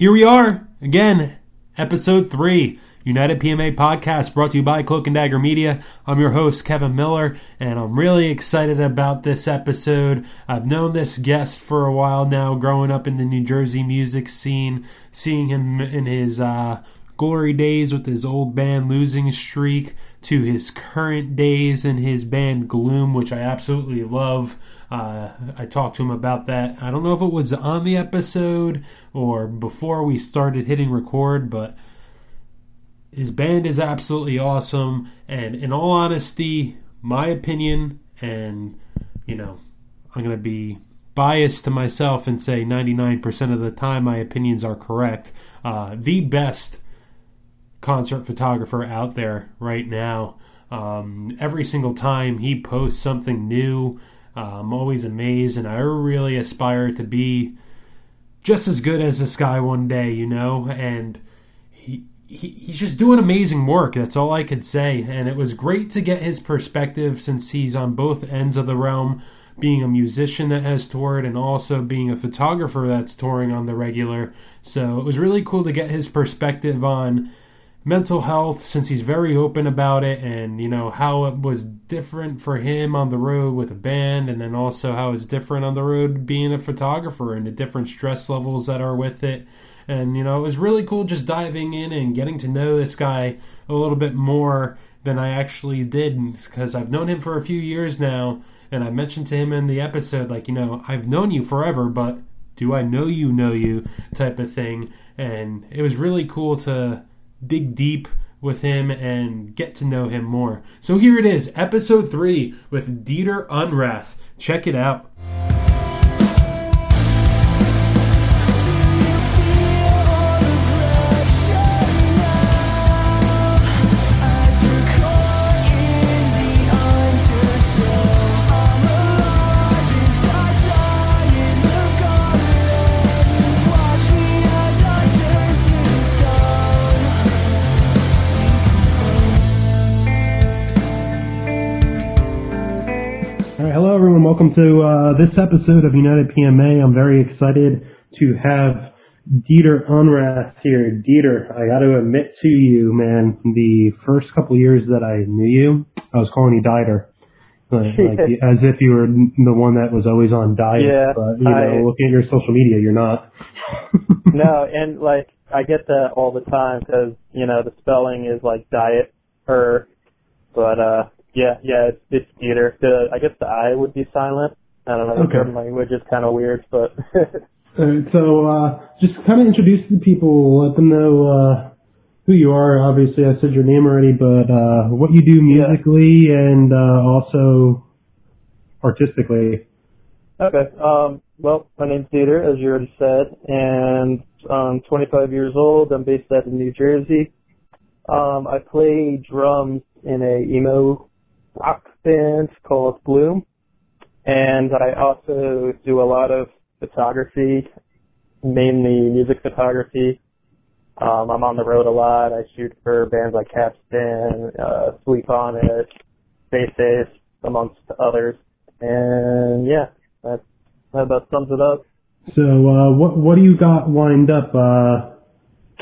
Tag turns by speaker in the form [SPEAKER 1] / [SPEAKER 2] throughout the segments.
[SPEAKER 1] Here we are again, episode three. United PMA podcast brought to you by Cloak and Dagger Media. I'm your host, Kevin Miller, and I'm really excited about this episode. I've known this guest for a while now, growing up in the New Jersey music scene, seeing him in his uh, glory days with his old band Losing Streak to his current days in his band Gloom, which I absolutely love. Uh, I talked to him about that. I don't know if it was on the episode or before we started hitting record, but his band is absolutely awesome. And in all honesty, my opinion, and you know, I'm going to be biased to myself and say 99% of the time my opinions are correct. Uh, the best concert photographer out there right now. Um, every single time he posts something new, uh, I'm always amazed, and I really aspire to be just as good as this guy one day, you know. And he, he he's just doing amazing work. That's all I could say. And it was great to get his perspective since he's on both ends of the realm, being a musician that has toured and also being a photographer that's touring on the regular. So it was really cool to get his perspective on mental health since he's very open about it and you know how it was different for him on the road with a band and then also how it's different on the road being a photographer and the different stress levels that are with it. And you know it was really cool just diving in and getting to know this guy a little bit more than I actually did because I've known him for a few years now and I mentioned to him in the episode like you know I've known you forever but do I know you know you? type of thing. And it was really cool to dig deep with him and get to know him more. So here it is, episode three with Dieter Unrath. Check it out. All right, hello everyone. Welcome to uh, this episode of United PMA. I'm very excited to have Dieter Unrath here. Dieter, I got to admit to you, man, the first couple years that I knew you, I was calling you Dieter. Like, like as if you were the one that was always on diet.
[SPEAKER 2] Yeah,
[SPEAKER 1] but you know,
[SPEAKER 2] I-
[SPEAKER 1] looking at your social media, you're not.
[SPEAKER 2] no, and like I get that all the time because you know the spelling is like diet or, but uh yeah yeah it's it's theater. The I guess the I would be silent. I don't know. The
[SPEAKER 1] Okay.
[SPEAKER 2] German language is kind of weird, but
[SPEAKER 1] Uh, so uh, just kind of introduce the people, let them know uh, who you are. Obviously, I said your name already, but uh, what you do
[SPEAKER 2] Yeah.
[SPEAKER 1] musically and uh, also artistically.
[SPEAKER 2] okay. Um, well, my name's Dieter, as you already said, and I'm 25 years old. I'm based out in New Jersey. Um, I play drums in a emo rock band called Bloom, and I also do a lot of photography, mainly music photography. Um, I'm on the road a lot. I shoot for bands like Capstan, uh, Sweet Bonnet, Space Ace, amongst others. And yeah, that, that about sums it up.
[SPEAKER 1] So uh, what what do you got lined up uh,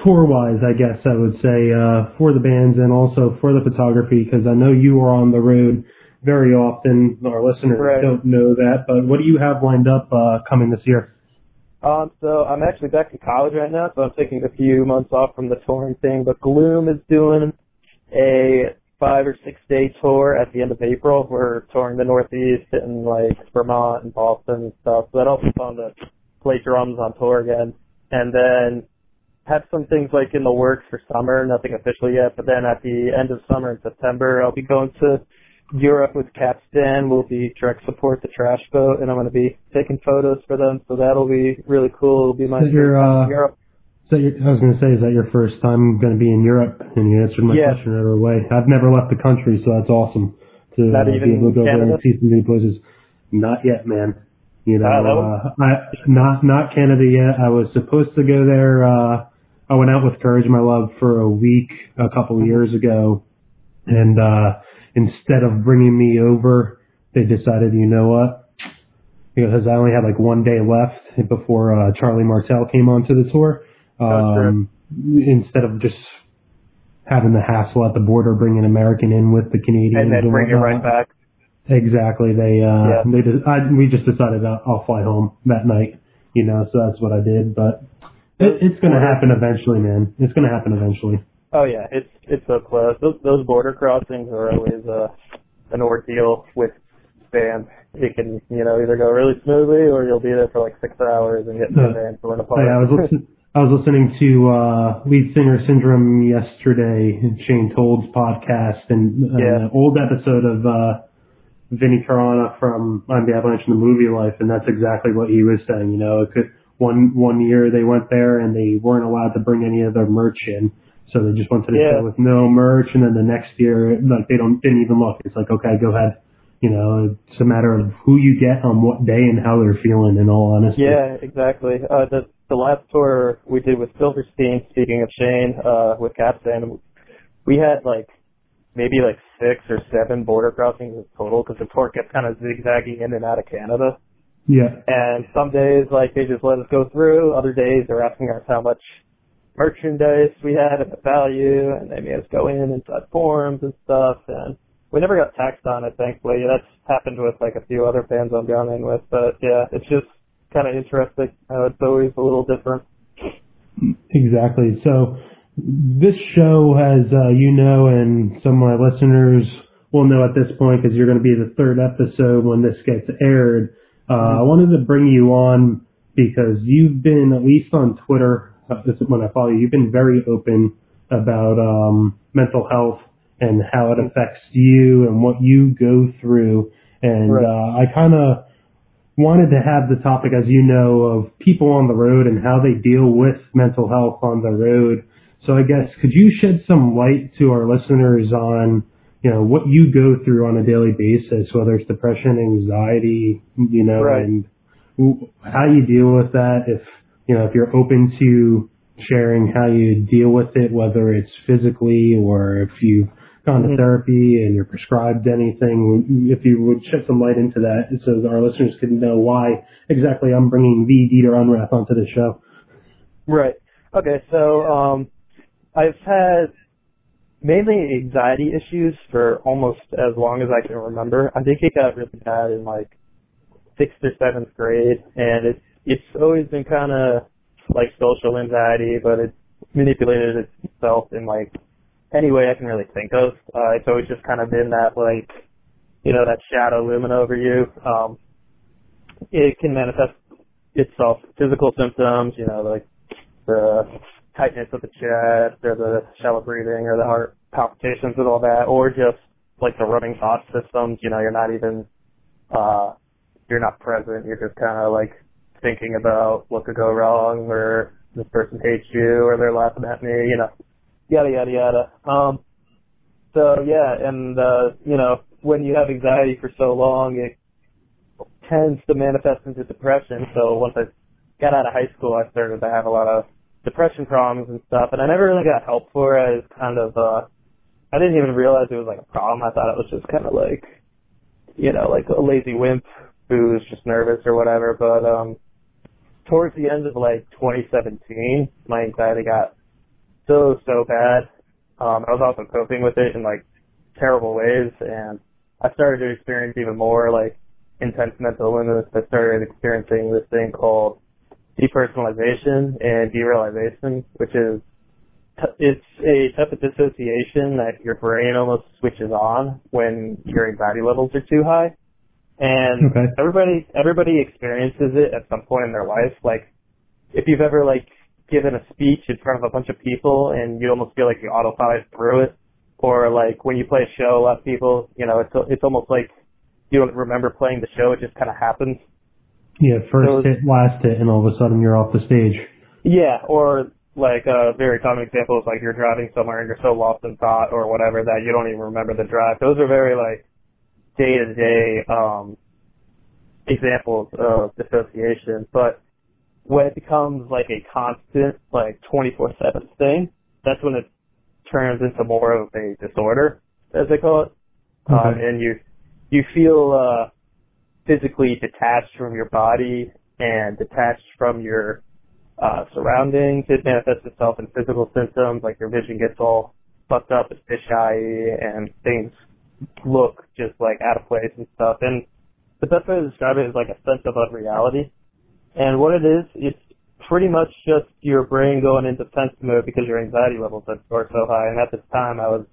[SPEAKER 1] tour wise? I guess I would say uh, for the bands and also for the photography because I know you are on the road very often. Our listeners
[SPEAKER 2] Right.
[SPEAKER 1] don't know that, but what do you have lined up uh, coming this year?
[SPEAKER 2] Um, so I'm actually back to college right now, so I'm taking a few months off from the touring thing. But Gloom is doing a five or six day tour at the end of April. We're touring the Northeast and like Vermont and Boston and stuff. So that'll be fun to play drums on tour again. And then have some things like in the works for summer, nothing official yet. But then at the end of summer in September, I'll be going to Europe with Capstan. We'll be direct support the trash boat, and I'm going to be taking photos for them. So that'll be really cool. It'll be my
[SPEAKER 1] your,
[SPEAKER 2] first time in
[SPEAKER 1] uh,
[SPEAKER 2] Europe.
[SPEAKER 1] Your, I was going to say, is that your first time going to be in Europe? And you answered my
[SPEAKER 2] Yeah.
[SPEAKER 1] question right away. I've never left the country, so that's awesome to uh, be able to go there and
[SPEAKER 2] Canada?
[SPEAKER 1] see some new places. Not yet, man. You know, uh, I, not not Canada yet. I was supposed to go there. Uh, I went out with Courage My Love for a week a couple of years ago, and uh, instead of bringing me over, they decided, you know what? Because I only had like one day left before uh, Charlie Martel came onto the tour. um, instead of just having the hassle at the border, bringing American in with the Canadian,
[SPEAKER 2] and then bring it right back.
[SPEAKER 1] Exactly. They uh
[SPEAKER 2] Yeah.
[SPEAKER 1] they just I, we just decided I'll, I'll fly home that night. You know, so that's what I did. But it, it's going to happen eventually, man. It's going to happen eventually.
[SPEAKER 2] Oh yeah, it's it's so close. Those those border crossings are always uh, an ordeal with fans. It can you know either go really smoothly or you'll be there for like six hours and get in
[SPEAKER 1] Uh,
[SPEAKER 2] van torn apart.
[SPEAKER 1] Hey, I was listening. I was listening to uh, lead singer Syndrome yesterday, Shane Told's podcast, and uh,
[SPEAKER 2] Yeah.
[SPEAKER 1] an old episode of uh, Vinny Caruana from I'm the Avalanche in the Movielife, and that's exactly what he was saying. You know, it could one one year they went there and they weren't allowed to bring any of their merch in, so they just went to the
[SPEAKER 2] Yeah.
[SPEAKER 1] show with no merch, and then the next year, like they don't didn't even look. It's like okay, go ahead. You know, it's a matter of who you get on what day and how they're feeling. In all honesty,
[SPEAKER 2] Yeah, exactly. Uh, the the last tour we did with Silverstein, speaking of Shane, uh, with Capstan, we had like maybe like six or seven border crossings in total because the tour kept kind of zigzagging in and out of Canada.
[SPEAKER 1] Yeah.
[SPEAKER 2] And some days, like, they just let us go through. Other days, they're asking us how much merchandise we had and the value, and they made us go in and out forms and stuff. And we never got taxed on it, thankfully. That's happened with, like, a few other bands I've gone in with. But, yeah, it's just kind of interesting how it's always a little different.
[SPEAKER 1] Exactly. So this show has, uh, you know, and some of my listeners will know at this point because you're going to be the third episode when this gets aired. Uh, I wanted to bring you on because you've been, at least on Twitter, uh, this is when I follow you, you've been very open about um, mental health and how it affects you and what you go through. And
[SPEAKER 2] Right.
[SPEAKER 1] uh, I kind of wanted to have the topic, as you know, of people on the road and how they deal with mental health on the road. So I guess could you shed some light to our listeners on, you know, what you go through on a daily basis, whether it's depression, anxiety, you know,
[SPEAKER 2] Right.
[SPEAKER 1] and how you deal with that. If you know, if you're open to sharing how you deal with it, whether it's physically or if you've gone to
[SPEAKER 2] Mhm.
[SPEAKER 1] therapy and you're prescribed anything, if you would shed some light into that so that our listeners can know why exactly I'm bringing the Dieter Unrath onto the show.
[SPEAKER 2] Right. Okay, so um I've had mainly anxiety issues for almost as long as I can remember. I think it got really bad in like sixth or seventh grade and it's it's always been kinda like social anxiety, but it's manipulated itself in like any way I can really think of. Uh it's always just kind of been that like you know, that shadow looming over you. Um it can manifest itself physical symptoms, you know, like the tightness of the chest or the shallow breathing or the heart palpitations and all that, or just like the running thought systems, you know, you're not even, uh, you're not present, you're just kind of like thinking about what could go wrong or this person hates you or they're laughing at me, you know, yada, yada, yada. Um, so yeah, and, uh, you know, when you have anxiety for so long, it tends to manifest into depression. So once I got out of high school, I started to have a lot of depression problems and stuff, and I never really got help for it. I was kind of, uh, I didn't even realize it was like a problem. I thought it was just kind of like, you know, like a lazy wimp who was just nervous or whatever. But um, towards the end of like 2017, my anxiety got so so bad. Um, I was also coping with it in like terrible ways, and I started to experience even more like intense mental illness. I started experiencing this thing called depersonalization and derealization, which is t- it's a type of dissociation that your brain almost switches on when your anxiety levels are too high. And
[SPEAKER 1] Okay.
[SPEAKER 2] everybody everybody experiences it at some point in their life. Like if you've ever like given a speech in front of a bunch of people and you almost feel like you autopilot through it, or like when you play a show, a lot of people, you know, it's it's almost like you don't remember playing the show; it just kind of happens.
[SPEAKER 1] Yeah, first hit, last hit, and all of a sudden you're off the stage.
[SPEAKER 2] Yeah, or like a very common example is like you're driving somewhere and you're so lost in thought or whatever that you don't even remember the drive. Those are very like day to day um examples of dissociation. But when it becomes like a constant, like twenty four seven thing, that's when it turns into more of a disorder, as they call it. Um, and you you feel uh physically detached from your body and detached from your uh, surroundings. It manifests itself in physical symptoms, like your vision gets all fucked up, it's fisheye, and things look just like out of place and stuff. And the best way to describe it is like a sense of unreality. And what it is, it's pretty much just your brain going into defense mode because your anxiety levels are so high. And at this time, I was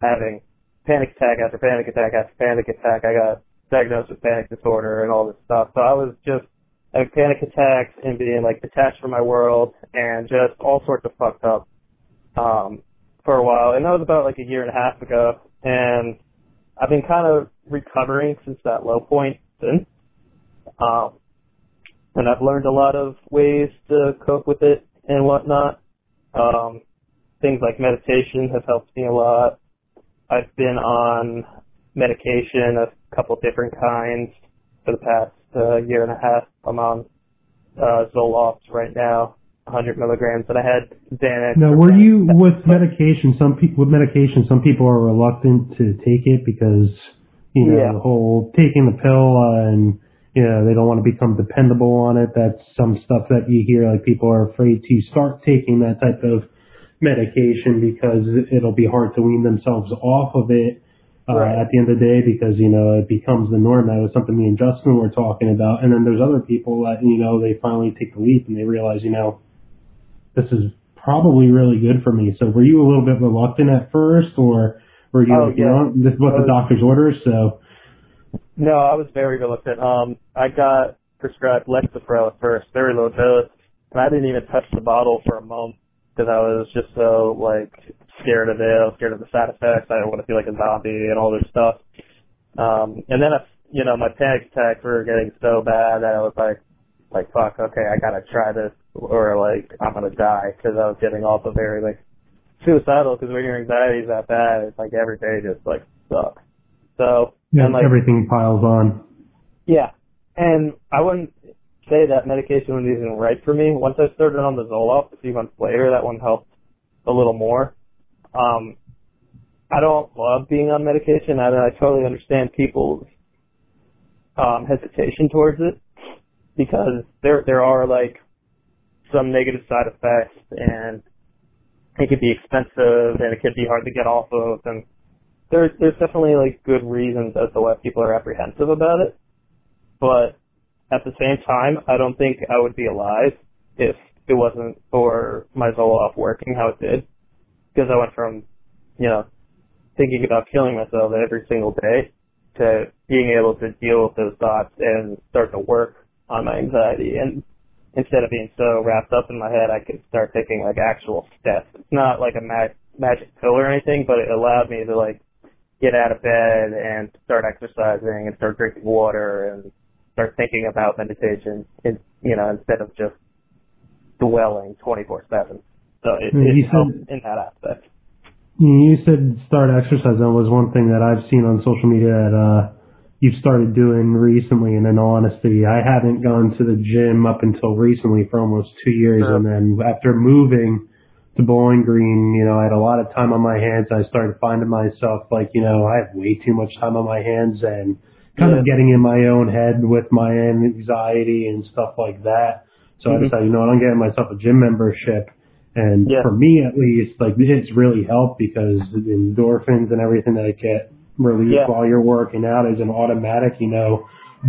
[SPEAKER 2] having panic attack after panic attack after panic attack. I got diagnosed with panic disorder and all this stuff. So I was just having panic attacks and being like detached from my world and just all sorts of fucked up um, for a while. And that was about like a year and a half ago. And I've been kind of recovering since that low point since. Um, and I've learned a lot of ways to cope with it and whatnot. Um, things like meditation have helped me a lot. I've been on medication, a couple different kinds, for the past uh, year and a half. I'm on uh, Zoloft right now, 100 milligrams, and I had Xanax.
[SPEAKER 1] Now, were you with medication? Some people with medication, some people are reluctant to take it because you know yeah. the whole taking the pill uh, and you know they don't want to become dependable on it. That's some stuff that you hear. Like people are afraid to start taking that type of medication because it'll be hard to wean themselves off of it uh, right. at the end of the day because you know it becomes the norm. That was something me and Justin were talking about. And then there's other people that you know they finally take the leap and they realize you know this is probably really good for me. So were you a little bit reluctant at first, or were you
[SPEAKER 2] oh,
[SPEAKER 1] yeah. you know this is what the doctor's orders? So
[SPEAKER 2] no, I was very reluctant. Um, I got prescribed Lexapro at first, very low dose, and I didn't even touch the bottle for a month because I was just so like scared of it. I was scared of the side effects. I didn't want to feel like a zombie and all this stuff. Um, and then, I, you know, my panic attacks were getting so bad that I was like, like, fuck, okay, I gotta try this or like, I'm gonna die because I was getting also very like suicidal because when your anxiety is that bad, it's like every day just like sucks. So,
[SPEAKER 1] yeah,
[SPEAKER 2] and, like,
[SPEAKER 1] everything piles on.
[SPEAKER 2] Yeah. And I wouldn't say that medication was even right for me. Once I started on the Zoloft a few months later, that one helped a little more. Um, I don't love being on medication. I, I totally understand people's um, hesitation towards it because there there are like some negative side effects and it can be expensive and it can be hard to get off of and there's there's definitely like good reasons as to why people are apprehensive about it. But at the same time, I don't think I would be alive if it wasn't for my Zoloft working how it did because I went from, you know, thinking about killing myself every single day to being able to deal with those thoughts and start to work on my anxiety. And instead of being so wrapped up in my head, I could start taking like actual steps. It's not like a mag- magic pill or anything, but it allowed me to like get out of bed and start exercising and start drinking water and start thinking about meditation, in, you know, instead of just dwelling 24/7. So it, it helps in that aspect.
[SPEAKER 1] You said start exercising was one thing that I've seen on social media that uh, you've started doing recently. And in all honesty, I haven't gone to the gym up until recently for almost two years. Sure. And then after moving to Bowling Green, you know, I had a lot of time on my hands. I started finding myself like, you know, I have way too much time on my hands and kind yeah. of getting in my own head with my anxiety and stuff like that. So mm-hmm. I decided, you know what, I'm getting myself a gym membership and yeah. for me, at least, like it's really helped because the endorphins and everything that I get released yeah. while you're working out is an automatic, you know,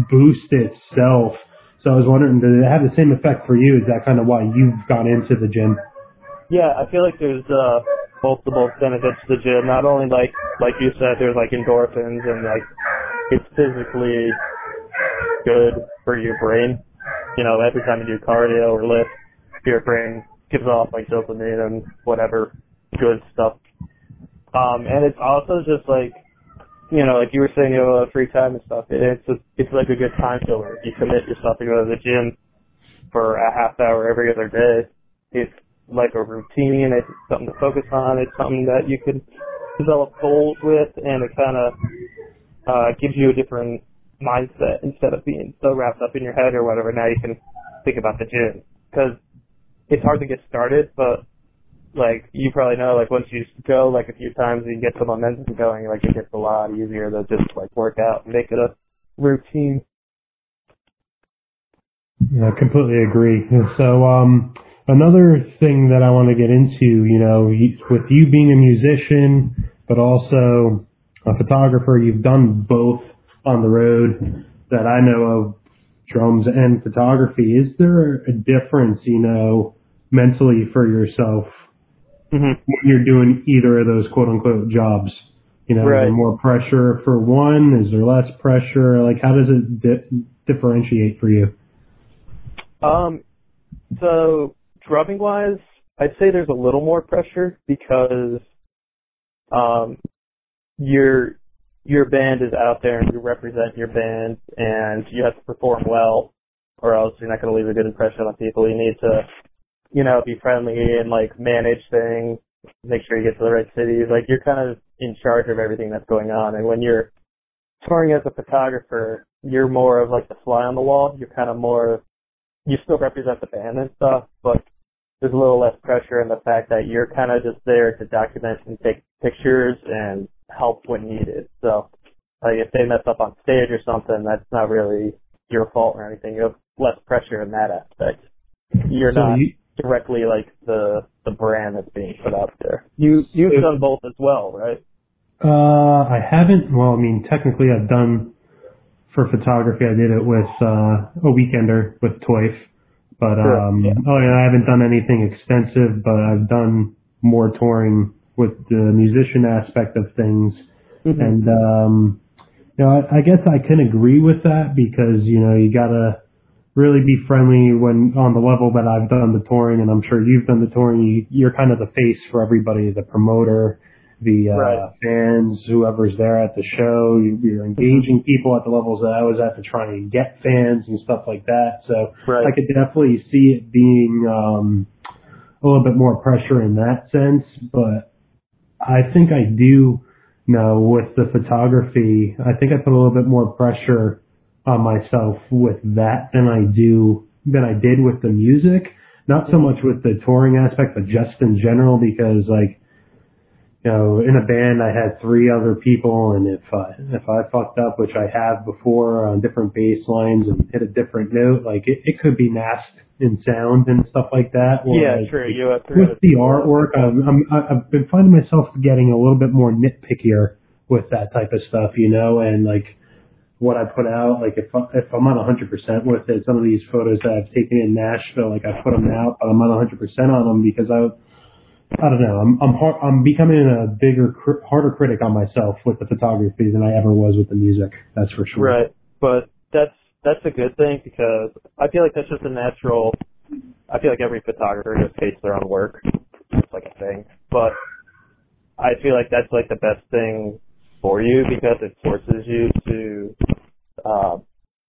[SPEAKER 1] boost itself. So I was wondering, does it have the same effect for you? Is that kind of why you've gone into the gym?
[SPEAKER 2] Yeah, I feel like there's uh, multiple benefits to the gym. Not only like like you said, there's like endorphins and like it's physically good for your brain. You know, every time you do cardio or lift, your brain gives off like dopamine and whatever good stuff. Um, and it's also just like, you know, like you were saying, you know, free time and stuff. It's a, it's like a good time filler. If you commit yourself to go to the gym for a half hour every other day, it's like a routine. It's something to focus on. It's something that you can develop goals with, and it kind of uh, gives you a different mindset instead of being so wrapped up in your head or whatever. Now you can think about the gym because it's hard to get started, but like you probably know, like once you go like a few times and you get the momentum going, like it gets a lot easier to just like work out and make it a routine.
[SPEAKER 1] Yeah, I completely agree. So, um, another thing that I want to get into, you know, with you being a musician, but also a photographer, you've done both on the road that I know of, drums and photography. Is there a difference, you know, mentally for yourself mm-hmm. when you're doing either of those quote unquote jobs? You know, right. is there more pressure for one? Is there less pressure? Like, how does it di- differentiate for you?
[SPEAKER 2] Um, so drumming wise, I'd say there's a little more pressure because um, your your band is out there and you represent your band and you have to perform well or else you're not going to leave a good impression on people. You need to, you know, be friendly and like manage things, make sure you get to the right cities. Like you're kind of in charge of everything that's going on. And when you're touring as a photographer, you're more of like the fly on the wall. You're kind of more, you still represent the band and stuff, but there's a little less pressure in the fact that you're kind of just there to document and take pictures and help when needed. So, like if they mess up on stage or something, that's not really your fault or anything. You have less pressure in that aspect. You're so not you, directly like the the brand that's being put out there. You you've done both as well, right?
[SPEAKER 1] Uh, I haven't. Well, I mean, technically, I've done for photography. I did it with uh, a weekender with Toif, but sure, um, yeah. oh yeah, I haven't done anything extensive. But I've done more touring with the musician aspect of things. Mm-hmm. And, um, you know, I, I guess I can agree with that because, you know, you gotta really be friendly when on the level that I've done the touring and I'm sure you've done the touring, you, you're kind of the face for everybody, the promoter, the uh, right. fans, whoever's there at the show. You're engaging mm-hmm. people at the levels that I was at to try and get fans and stuff like that. So right. I could definitely see it being um, a little bit more pressure in that sense. But I think I do know with the photography, I think I put a little bit more pressure on myself with that than I do, than I did with the music. Not so much with the touring aspect, but just in general because like, you know, in a band I had three other people and if I, if I fucked up, which I have before on different bass lines and hit a different note, like it, it could be masked in sound and stuff like that.
[SPEAKER 2] Yeah, like, true. You have
[SPEAKER 1] with the artwork, I'm, I'm, I've been finding myself getting a little bit more nitpickier with that type of stuff, you know, and like what I put out, like if, if I'm not 100% with it, some of these photos that I've taken in Nashville, like I put them out, but I'm not 100% on them because I, I don't know. I'm I'm hard, I'm becoming a bigger, harder critic on myself with the photography than I ever was with the music. That's for sure.
[SPEAKER 2] Right, but that's that's a good thing because I feel like that's just a natural. I feel like every photographer just hates their own work. It's like a thing, but I feel like that's like the best thing for you because it forces you to, uh,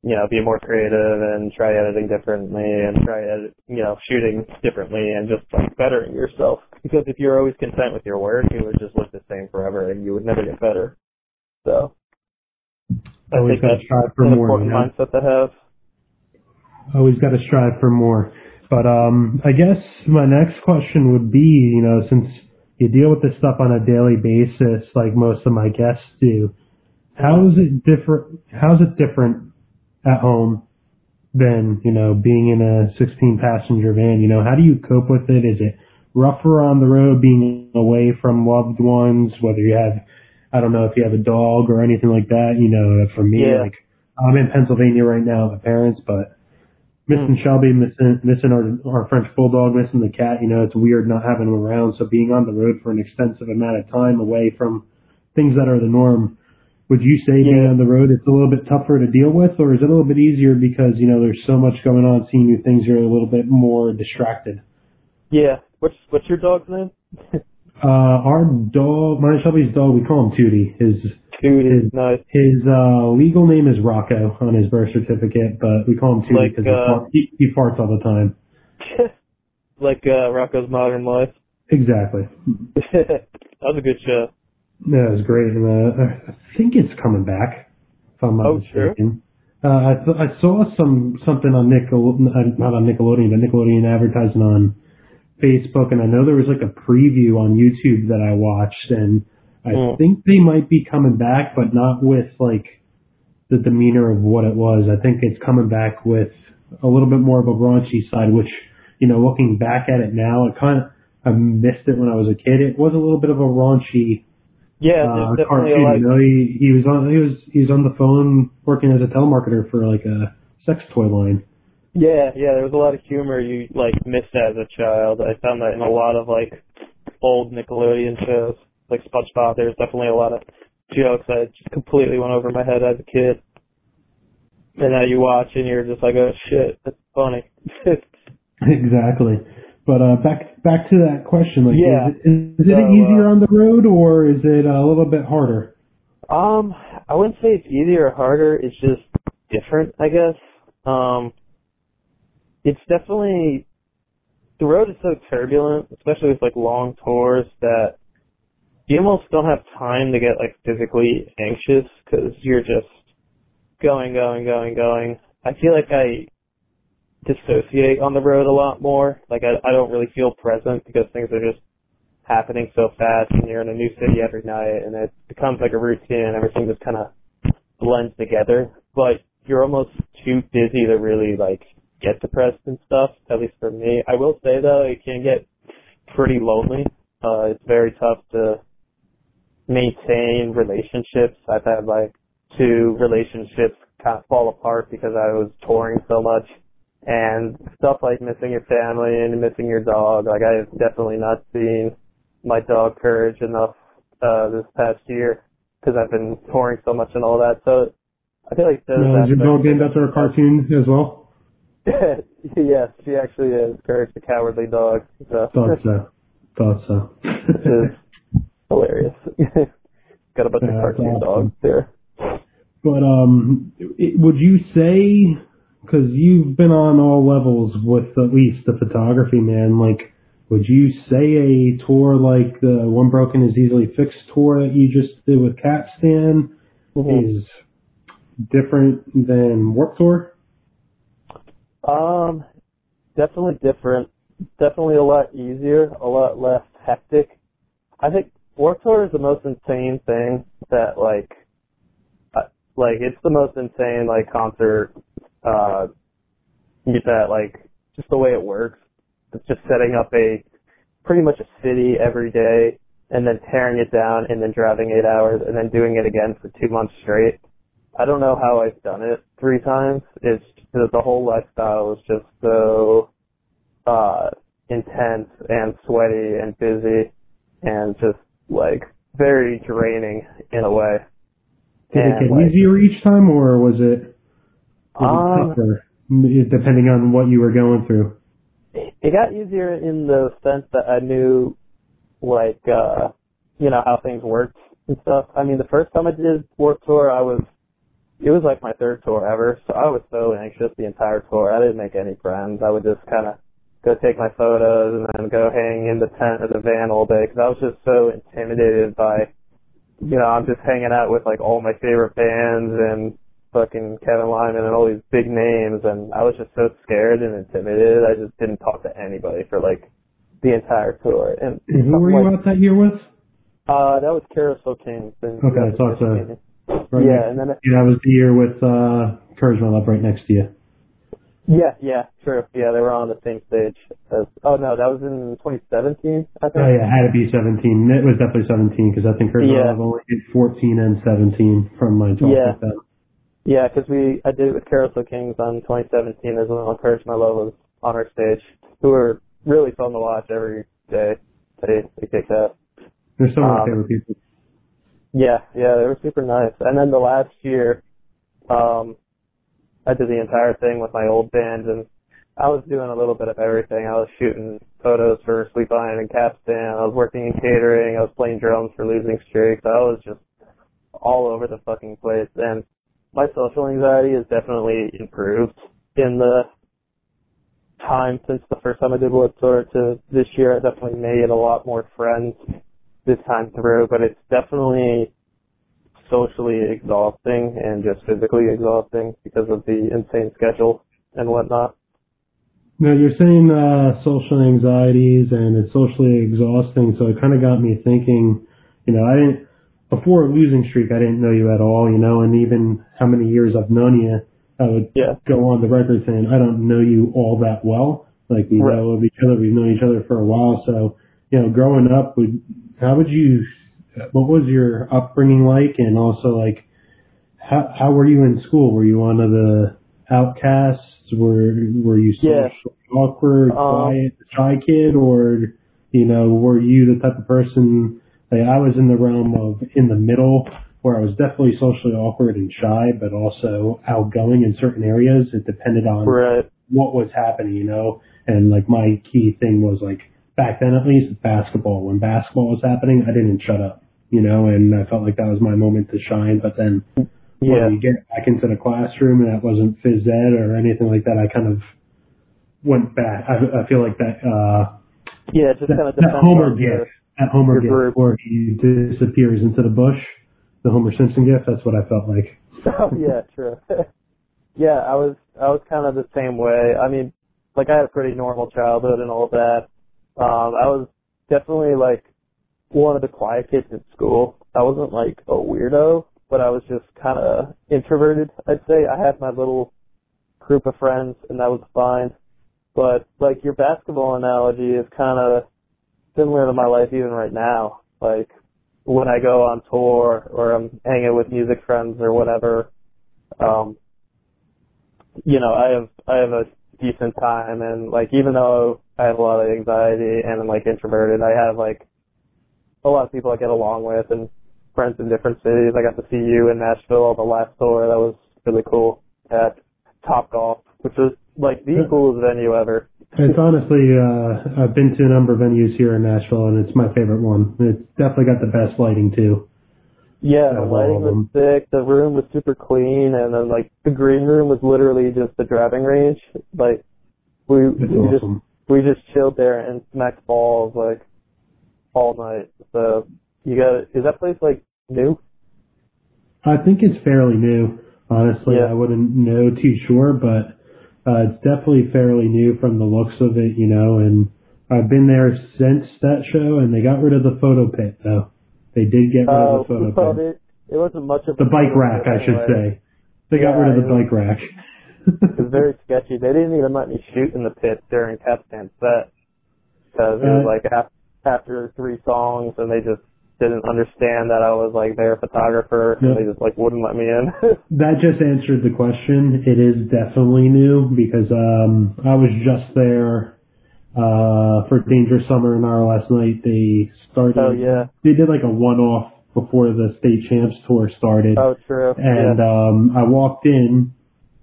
[SPEAKER 2] you know, be more creative and try editing differently and try edit, you know, shooting differently and just like bettering yourself. Because if you're always content with your work, it would just look the same forever and you would never get better. So. I
[SPEAKER 1] always got to strive for more.
[SPEAKER 2] Important mindset to have.
[SPEAKER 1] Always got to strive for more. But um, I guess my next question would be, you know, since you deal with this stuff on a daily basis, like most of my guests do, how is it different? How's it different at home than you know being in a 16 passenger van? You know, how do you cope with it? Is it rougher on the road being away from loved ones? Whether you have, I don't know if you have a dog or anything like that. You know, for me, yeah. like I'm in Pennsylvania right now with my parents, but missing mm. Shelby, missing missing our our French bulldog, missing the cat. You know, it's weird not having them around. So being on the road for an extensive amount of time away from things that are the norm would you say yeah. being on the road it's a little bit tougher to deal with, or is it a little bit easier because you know there's so much going on, seeing new things, you're a little bit more distracted?
[SPEAKER 2] Yeah. What's what's your dog's name?
[SPEAKER 1] uh, our dog, my Shelby's dog, we call him Tootie. His
[SPEAKER 2] Tootie, his, nice.
[SPEAKER 1] His uh, legal name is Rocco on his birth certificate, but we call him Tootie because like, uh, he, he farts all the time.
[SPEAKER 2] like uh, Rocko's Modern Life.
[SPEAKER 1] Exactly.
[SPEAKER 2] that was a good show.
[SPEAKER 1] Yeah, it was great. And, uh, I think it's coming back, if I'm not
[SPEAKER 2] oh,
[SPEAKER 1] mistaken. Sure. Uh, I, th- I saw some something on Nickel, uh, not on Nickelodeon, but Nickelodeon advertising on Facebook, and I know there was like a preview on YouTube that I watched, and I mm. think they might be coming back, but not with like the demeanor of what it was. I think it's coming back with a little bit more of a raunchy side, which you know, looking back at it now, it kind of I missed it when I was a kid. It was a little bit of a raunchy
[SPEAKER 2] Yeah,
[SPEAKER 1] uh, cartoon.
[SPEAKER 2] like
[SPEAKER 1] you know, he he was on he was he was on the phone working as a telemarketer for like a sex toy line.
[SPEAKER 2] Yeah, yeah, there was a lot of humor you like missed as a child. I found that in a lot of like old Nickelodeon shows, like SpongeBob. There's definitely a lot of jokes that just completely went over my head as a kid. And now you watch and you're just like, oh shit, that's funny.
[SPEAKER 1] exactly. But uh, back back to that question, like,
[SPEAKER 2] Yeah.
[SPEAKER 1] is, it- is it
[SPEAKER 2] So,
[SPEAKER 1] easier
[SPEAKER 2] uh,
[SPEAKER 1] on the road or is it a little bit harder?
[SPEAKER 2] um, I wouldn't say it's easier or harder. It's just different, I guess. Um, it's definitely the road is so turbulent, especially with like long tours, that you almost don't have time to get like physically anxious because you're just going, going, going, going. I feel like I dissociate on the road a lot more. Like I, I don't really feel present because things are just happening so fast and you're in a new city every night and it becomes like a routine and everything just kind of blends together. But you're almost too busy to really like get depressed and stuff, at least for me. I will say though, it can get pretty lonely. Uh, it's very tough to maintain relationships. I've had like two relationships kind of fall apart because I was touring so much and stuff like missing your family and missing your dog. Like I have definitely not seen my dog courage enough, uh, this past year because I've been touring so much and all that. So I feel like those
[SPEAKER 1] Now, is your dog named after a cartoon as well?
[SPEAKER 2] yes, she actually is. Courage the Cowardly Dog. So
[SPEAKER 1] Thought so. Thought so.
[SPEAKER 2] Hilarious. Got a bunch
[SPEAKER 1] Yeah,
[SPEAKER 2] of cartoon
[SPEAKER 1] awesome.
[SPEAKER 2] dogs there.
[SPEAKER 1] But um, it, would you say, because you've been on all levels with at least the photography, man, like, would you say a tour like the One Broken is Easily Fixed tour that you just did with Capstan
[SPEAKER 2] Mhm.
[SPEAKER 1] is different than Warped Tour?
[SPEAKER 2] Um, definitely different. Definitely a lot easier, a lot less hectic. I think Warped Tour is the most insane thing that like, uh, like it's the most insane like concert, uh, that like just the way it works. It's just setting up a pretty much a city every day and then tearing it down and then driving eight hours and then doing it again for two months straight. I don't know how I've done it three times. It's the, the whole lifestyle is just so uh intense and sweaty and busy and just like very draining in a way.
[SPEAKER 1] Did it get
[SPEAKER 2] like,
[SPEAKER 1] easier each time, or was it, was it
[SPEAKER 2] Um,
[SPEAKER 1] tougher, depending on what you were going through?
[SPEAKER 2] it got easier in the sense that I knew like uh you know how things worked and stuff. I mean the first time I did Warped Tour I was it was like my third tour ever, so I was so anxious the entire tour. I didn't make any friends. I would just kind of go take my photos and then go hang in the tent or the van all day because I was just so intimidated by, you know, I'm just hanging out with like all my favorite bands and fucking Kevin Lyman and all these big names and I was just so scared and intimidated. I just didn't talk to anybody for like the entire tour. And
[SPEAKER 1] And who were you
[SPEAKER 2] like,
[SPEAKER 1] out that year with?
[SPEAKER 2] uh, that was Carousel Kings. in
[SPEAKER 1] Okay, I thought so.
[SPEAKER 2] 2015.
[SPEAKER 1] Right
[SPEAKER 2] yeah,
[SPEAKER 1] next-
[SPEAKER 2] and then it,
[SPEAKER 1] yeah, that was the year with uh, Courage My Love right next to you.
[SPEAKER 2] Yeah, yeah, true. Yeah, they were on the same stage. As, oh no, that was in 2017, I think.
[SPEAKER 1] Oh yeah, it had to be 17. It was definitely 17 because I think My
[SPEAKER 2] Yeah.
[SPEAKER 1] Love only did 14 and 17 from my talk
[SPEAKER 2] Yeah.
[SPEAKER 1] with them.
[SPEAKER 2] Yeah, because we I did it with Carousel Kings on 2017 as well. Courage My Love was on our stage, who were really fun to watch every day. They they kicked ass.
[SPEAKER 1] They're some of my
[SPEAKER 2] Um,
[SPEAKER 1] favorite people.
[SPEAKER 2] Yeah, yeah, they were super nice. And then the last year, um, I did the entire thing with my old band, and I was doing a little bit of everything. I was shooting photos for Sleep Iron and Capstan. I was working in catering. I was playing drums for Losing Streaks. I was just all over the fucking place. And my social anxiety has definitely improved in the time since the first time I did Warped Tour to this year. I definitely made a lot more friends this time through, but it's definitely socially exhausting and just physically exhausting because of the insane schedule and whatnot.
[SPEAKER 1] Now you're saying uh, social anxieties and it's socially exhausting, so it kind of got me thinking. You know, I didn't before a losing streak. I didn't know you at all. You know, and even how many years I've known you, I would
[SPEAKER 2] Yeah.
[SPEAKER 1] go on the record saying I don't know you all that well. Like we
[SPEAKER 2] Right.
[SPEAKER 1] know of each other. We've known each other for a while. So, you know, growing up, would how would you? What was your upbringing like? And also, like, how how were you in school? Were you one of the outcasts? Were were you
[SPEAKER 2] Yeah.
[SPEAKER 1] socially awkward,
[SPEAKER 2] Um,
[SPEAKER 1] quiet, shy kid, or you know, were you the type of person? Like, I was in the realm of in the middle, where I was definitely socially awkward and shy, but also outgoing in certain areas. It depended on
[SPEAKER 2] Right.
[SPEAKER 1] what was happening, you know. And like my key thing was like back then at least basketball. When basketball was happening, I didn't shut up, you know, and I felt like that was my moment to shine. But then
[SPEAKER 2] Yeah.
[SPEAKER 1] when you get back into the classroom and that wasn't phys ed or anything like that, I kind of went back. I, I feel like that uh
[SPEAKER 2] Yeah. Just
[SPEAKER 1] that,
[SPEAKER 2] kind of
[SPEAKER 1] that Homer
[SPEAKER 2] your,
[SPEAKER 1] that Homer
[SPEAKER 2] your
[SPEAKER 1] gif
[SPEAKER 2] group.
[SPEAKER 1] where he disappears into the bush, the Homer Simpson gif. That's what I felt like.
[SPEAKER 2] Oh yeah, true. yeah, I was I was kind of the same way. I mean, like I had a pretty normal childhood and all that. Um, I was definitely like one of the quiet kids in school. I wasn't like a weirdo, but I was just kind of introverted. I'd say I had my little group of friends, and that was fine. But like your basketball analogy is kind of similar to my life even right now. Like when I go on tour or I'm hanging with music friends or whatever, um, you know, I have I have a decent time and like even though I have a lot of anxiety and I'm like introverted, I have like a lot of people I get along with and friends in different cities. I got to see you in Nashville on the last tour. That was really cool at Top Golf, which was like the coolest venue ever.
[SPEAKER 1] It's honestly, uh, I've been to a number of venues here in Nashville, and it's my favorite one. It's definitely got the best lighting too.
[SPEAKER 2] Yeah, the lighting was sick. The room was super clean, and then like the green room was literally just the driving range. Like we we just we just chilled there and smacked balls like all night. So you got is that place like new?
[SPEAKER 1] I think it's fairly new. Honestly,
[SPEAKER 2] Yeah.
[SPEAKER 1] I wouldn't know too sure, but uh, it's definitely fairly new from the looks of it, you know. And I've been there since that show, and they got rid of the photo pit, though. They did get rid
[SPEAKER 2] Uh,
[SPEAKER 1] of the photo
[SPEAKER 2] well,
[SPEAKER 1] pit.
[SPEAKER 2] it, it wasn't much of
[SPEAKER 1] The bike
[SPEAKER 2] photo
[SPEAKER 1] rack, I should
[SPEAKER 2] anyway.
[SPEAKER 1] say. They got rid of the bike rack.
[SPEAKER 2] It was very sketchy. They didn't even let me shoot in the pit during Capstan set because it was
[SPEAKER 1] Uh,
[SPEAKER 2] like af- after three songs, and they just didn't understand that I was like their photographer,
[SPEAKER 1] Yeah.
[SPEAKER 2] and they just like wouldn't let me in.
[SPEAKER 1] That just answered the question. It is definitely new because um, I was just there uh, for Dangerous Summer in our last night. They started.
[SPEAKER 2] oh yeah.
[SPEAKER 1] They did like a one-off before the state champs tour started,
[SPEAKER 2] Oh true.
[SPEAKER 1] and
[SPEAKER 2] yeah.
[SPEAKER 1] um, I walked in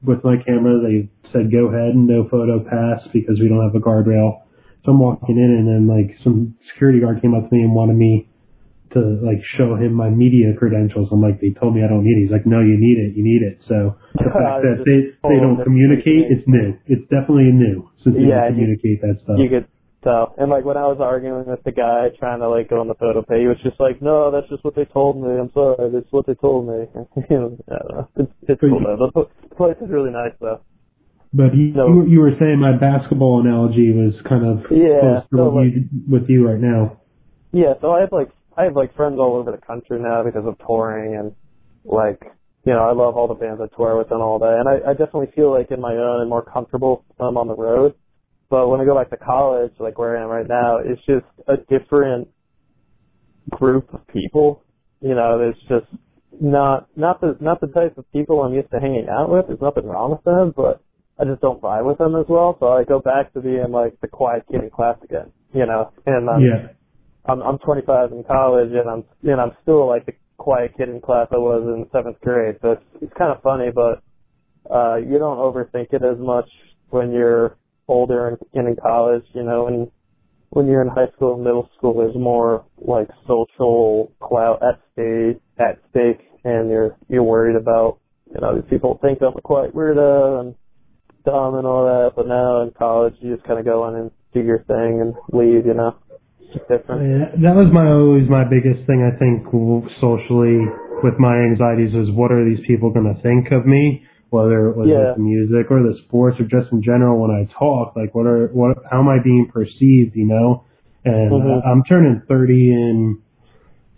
[SPEAKER 1] with my camera. They said go ahead, and no photo pass because we don't have a guardrail. So I'm walking in, and then like some security guard came up to me and wanted me to like show him my media credentials. I'm like, they told me I don't need it. He's like, no, you need it. You need it. So the fact that they they don't communicate, it's new. It's definitely new since they
[SPEAKER 2] Yeah,
[SPEAKER 1] don't
[SPEAKER 2] you-
[SPEAKER 1] communicate that stuff.
[SPEAKER 2] you could tell. And like when I was arguing with the guy trying to like go on the photo pay, he was just like, "No, that's just what they told me. I'm sorry, that's what they told me." you know, I don't know. It's it's cool though. The place is really nice though.
[SPEAKER 1] But you,
[SPEAKER 2] So-
[SPEAKER 1] you you were saying my basketball analogy was kind of
[SPEAKER 2] Yeah,
[SPEAKER 1] close to
[SPEAKER 2] so,
[SPEAKER 1] what you, with you right now.
[SPEAKER 2] Yeah, so I have like I have like friends all over the country now because of touring and like you know I love all the bands I tour with and all that, and I, I definitely feel like in my own and more comfortable um, on the road. But when I go back to college, like where I am right now, it's just a different group of people. You know, it's just not not the not the type of people I'm used to hanging out with. There's nothing wrong with them, but I just don't vibe with them as well. So I go back to being like the quiet kid in class again. You know, and um,
[SPEAKER 1] yeah.
[SPEAKER 2] I'm I'm 25 in college, and I'm and I'm still like the quiet kid in class I was in seventh grade. So it's it's kind of funny, but uh, you don't overthink it as much when you're older and, and in college. You know, and when you're in high school and middle school, there's more like social clout at stake at stake, and you're you're worried about you know these people think I'm a quiet weirdo and dumb and all that. But now in college, you just kind of go in and do your thing and leave. You know, it's just different.
[SPEAKER 1] Yeah, that was my always my biggest thing. I think socially with my anxieties was what are these people going to think of me, whether it was
[SPEAKER 2] Yeah.
[SPEAKER 1] with the music or the sports or just in general when I talk. Like what are what how am I being perceived? You know, and
[SPEAKER 2] Mhm.
[SPEAKER 1] uh, I'm turning 30 in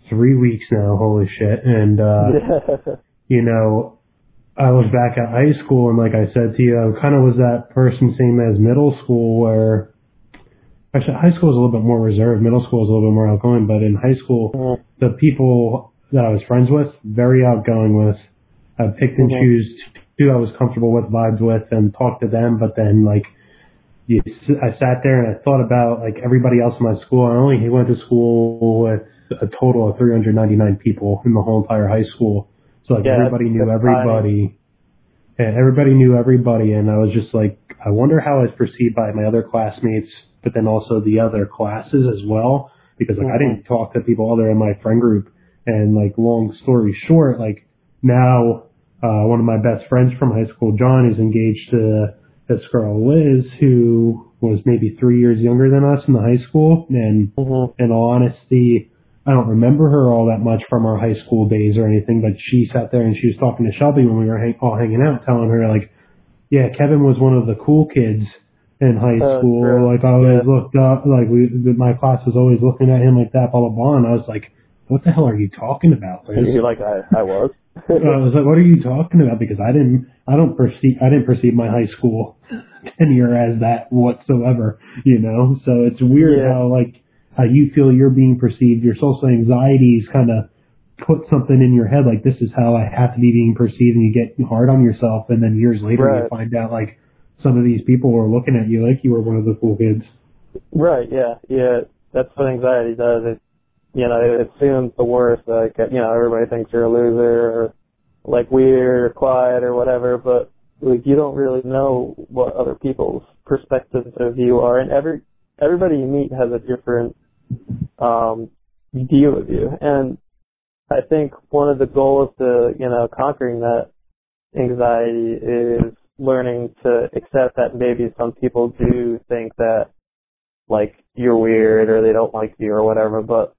[SPEAKER 1] three weeks now. Holy shit! And uh,
[SPEAKER 2] yeah.
[SPEAKER 1] you know, I was back at high school and like I said to you, I kind of was that person same as middle school where actually high school was a little bit more reserved, middle school was a little bit more outgoing, but in high school, the people that I was friends with, very outgoing with, I picked and mm-hmm. choose who I was comfortable with, vibes with, and talked to them, but then like you, I sat there and I thought about like everybody else in my school. I only went to school with a total of 399 people in the whole entire high school so like yeah, everybody knew everybody. And everybody knew everybody and I was just like I wonder how I was perceived by my other classmates, but then also the other classes as well. Because like mm-hmm. I didn't talk to people other in my friend group and like long story short, like now uh one of my best friends from high school, John, is engaged to this girl Liz who was maybe three years younger than us in the high school and mm-hmm. in all honesty I don't remember her all that much from our high school days or anything, but she sat there and she was talking to Shelby when we were hang- all hanging out, telling her like, yeah, Kevin was one of the cool kids in high uh, school. True. Like I always yeah. looked up, like we, my class was always looking at him like that, blah blah blah. And I was like, what the hell are you talking about?
[SPEAKER 2] Liz? You're like I, I was.
[SPEAKER 1] I was like, what are you talking about? Because I didn't, I don't perceive, I didn't perceive my high school tenure as that whatsoever. You know, so it's weird yeah. how like how you feel you're being perceived. Your social anxieties kind of put something in your head like this is how I have to be being perceived, and you get hard on yourself. And then years later, right. you find out like some of these people were looking at you like you were one of the cool kids.
[SPEAKER 2] Right. Yeah. Yeah. That's what anxiety does. It, you know, it assumes the worst. Like, you know, everybody thinks you're a loser or like weird or quiet or whatever, but like you don't really know what other people's perspectives of you are, and every everybody you meet has a different um, deal with you. And I think one of the goals to, you know, conquering that anxiety is learning to accept that maybe some people do think that like you're weird or they don't like you or whatever, but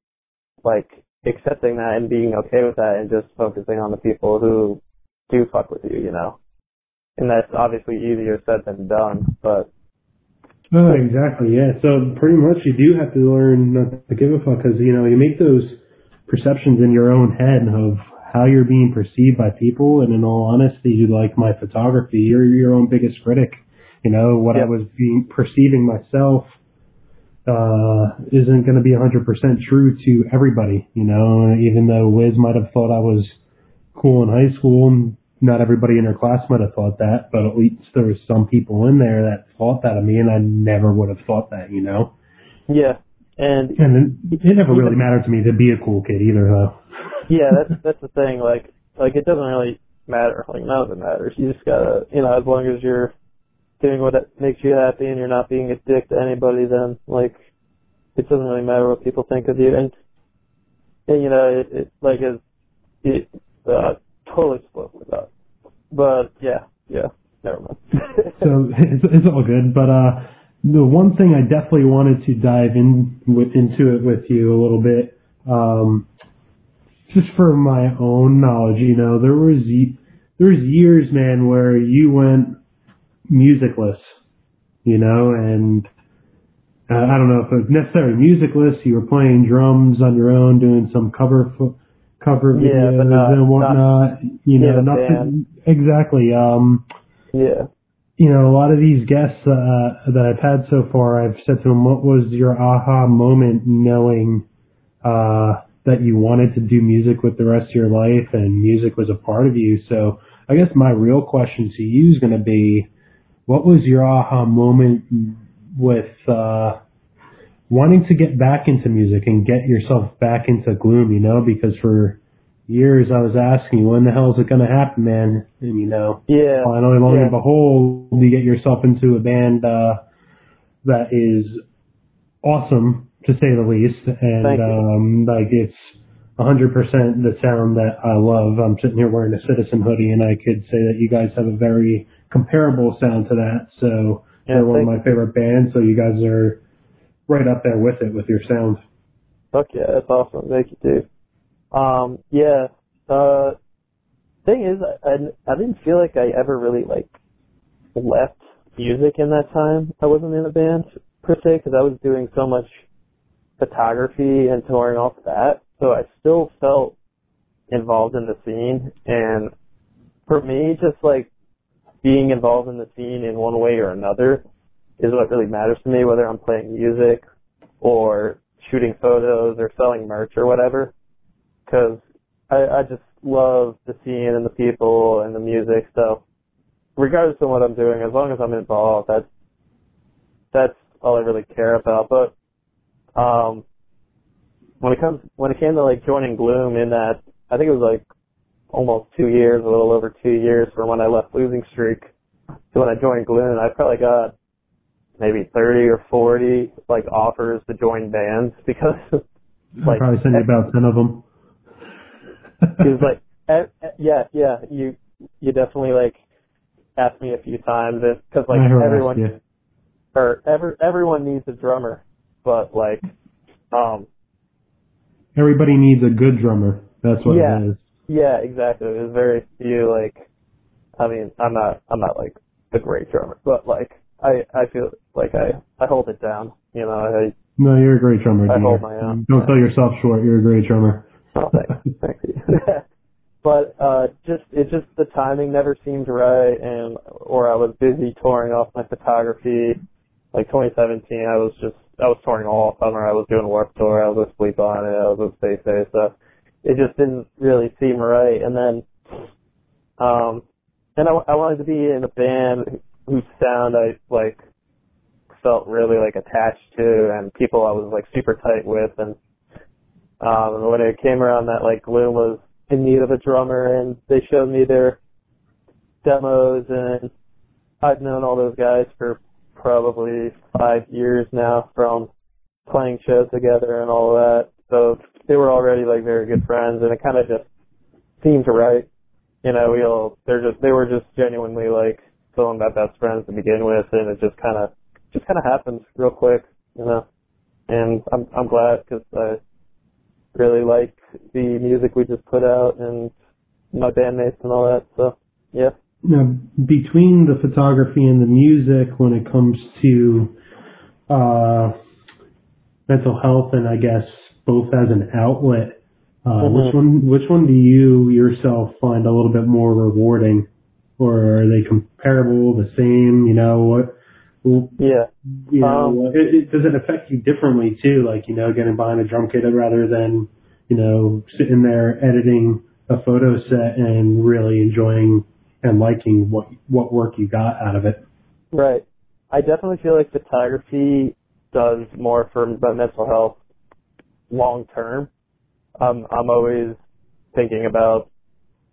[SPEAKER 2] like accepting that and being okay with that and just focusing on the people who do fuck with you, you know. And that's obviously easier said than done, but
[SPEAKER 1] Oh, exactly. Yeah. So pretty much you do have to learn not to give a fuck because you know you make those perceptions in your own head of how you're being perceived by people. And in all honesty, you like my photography, you're your own biggest critic. You know what yep. I was being perceiving myself uh, isn't going to be 100% true to everybody. You know, even though Liz might have thought I was cool in high school not everybody in her class might have thought that, but at least there was some people in there that thought that of me, and I never would have thought that, you know.
[SPEAKER 2] Yeah, and
[SPEAKER 1] and it, it never really mattered to me to be a cool kid either, though.
[SPEAKER 2] yeah, that's that's the thing. Like, like it doesn't really matter. Like none of it matters. You just gotta, you know, as long as you're doing what makes you happy and you're not being a dick to anybody, then like it doesn't really matter what people think of you. And and you know, it, it like as it uh, totally spoke with that. But yeah, yeah, never mind.
[SPEAKER 1] so it's, it's all good. But uh, the one thing I definitely wanted to dive in with, into it with you a little bit, um, just for my own knowledge, you know, there was there was years, man, where you went musicless, you know, and uh, I don't know if it was necessarily musicless. You were playing drums on your own, doing some cover fo- cover videos yeah, not, and whatnot. Not, you know, not to, exactly. Um,
[SPEAKER 2] yeah.
[SPEAKER 1] You know, a lot of these guests uh, that I've had so far, I've said to them, "What was your aha moment, knowing uh, that you wanted to do music with the rest of your life, and music was a part of you?" So, I guess my real question to you is going to be, what was your aha moment with uh, wanting to get back into music and get yourself back into gloom, you know, because for years I was asking, when the hell is it going to happen, man? And you know,
[SPEAKER 2] yeah,
[SPEAKER 1] finally, lo
[SPEAKER 2] yeah.
[SPEAKER 1] and behold, you get yourself into a band uh, that is awesome to say the least, and um, like it's 100% the sound that I love. I'm sitting here wearing a Citizen hoodie, and I could say that you guys have a very comparable sound to that. So yeah, they're one of my you. favorite bands. So you guys are right up there with it with your sound.
[SPEAKER 2] Fuck yeah, that's awesome. Thank you, dude. Um, yeah. Uh, thing is, I, I didn't feel like I ever really like left music in that time. I wasn't in a band per se because I was doing so much photography and touring off that. So I still felt involved in the scene. And for me, just like being involved in the scene in one way or another is what really matters to me, whether I'm playing music or shooting photos or selling merch or whatever. Cause I, I just love the scene and the people and the music. So regardless of what I'm doing, as long as I'm involved, that's, that's all I really care about. But, um, when it comes, when it came to like joining Gloom in that, I think it was like almost two years, a little over two years from when I left Losing Streak to when I joined Gloom, I probably got maybe 30 or 40 like offers to join bands because
[SPEAKER 1] like I probably sent you about 10 of them.
[SPEAKER 2] Because like yeah yeah you you definitely like asked me a few times because like everyone you. or every everyone needs a drummer but like um
[SPEAKER 1] everybody needs a good drummer that's what
[SPEAKER 2] yeah,
[SPEAKER 1] it is
[SPEAKER 2] yeah exactly there's very few like I mean I'm not I'm not like a great drummer but like I I feel like I I hold it down. You know, I
[SPEAKER 1] no, you're a great drummer.
[SPEAKER 2] I hold my own.
[SPEAKER 1] Don't sell yourself short. You're a great drummer.
[SPEAKER 2] Oh, thank you. thank you. but uh, just it just the timing never seemed right, and or I was busy touring off my photography. Like 2017, I was just I was touring all summer. I was doing Warped Tour. I was with Sleep on it. I was with Space Day. So it just didn't really seem right. And then, um, and I, I wanted to be in a band whose sound I like felt really like attached to and people I was like super tight with and um when it came around that like Gloom was in need of a drummer and they showed me their demos and I've known all those guys for probably five years now from playing shows together and all that. So they were already like very good friends and it kind of just seemed right. You know, we all, they're just, they were just genuinely like still my best friends to begin with, and it just kind of just kind of happened real quick, you know. And I'm I'm glad because I really like the music we just put out and my bandmates and all that. So yeah.
[SPEAKER 1] Now, between the photography and the music, when it comes to uh, mental health, and I guess both as an outlet, uh, mm-hmm. which one which one do you yourself find a little bit more rewarding? Or are they comparable, the same? You know what?
[SPEAKER 2] Yeah.
[SPEAKER 1] You know, um, it, it, does it affect you differently too? Like you know, getting behind a drum kit rather than you know sitting there editing a photo set and really enjoying and liking what what work you got out of it.
[SPEAKER 2] Right. I definitely feel like photography does more for my mental health long term. Um, I'm always thinking about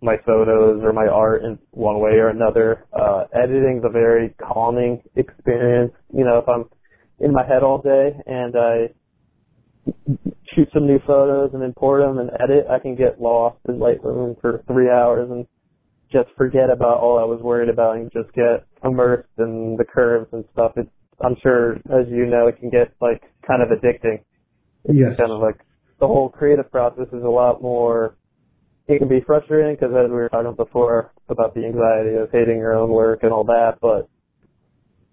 [SPEAKER 2] my photos or my art in one way or another. Uh, editing's a very calming experience. You know, if I'm in my head all day and I shoot some new photos and import them and edit, I can get lost in Lightroom for three hours and just forget about all I was worried about and just get immersed in the curves and stuff. It's, I'm sure, as you know, it can get like kind of addicting.
[SPEAKER 1] It's yes.
[SPEAKER 2] kind of like the whole creative process is a lot more it can be frustrating because as we were talking before about the anxiety of hating your own work and all that, but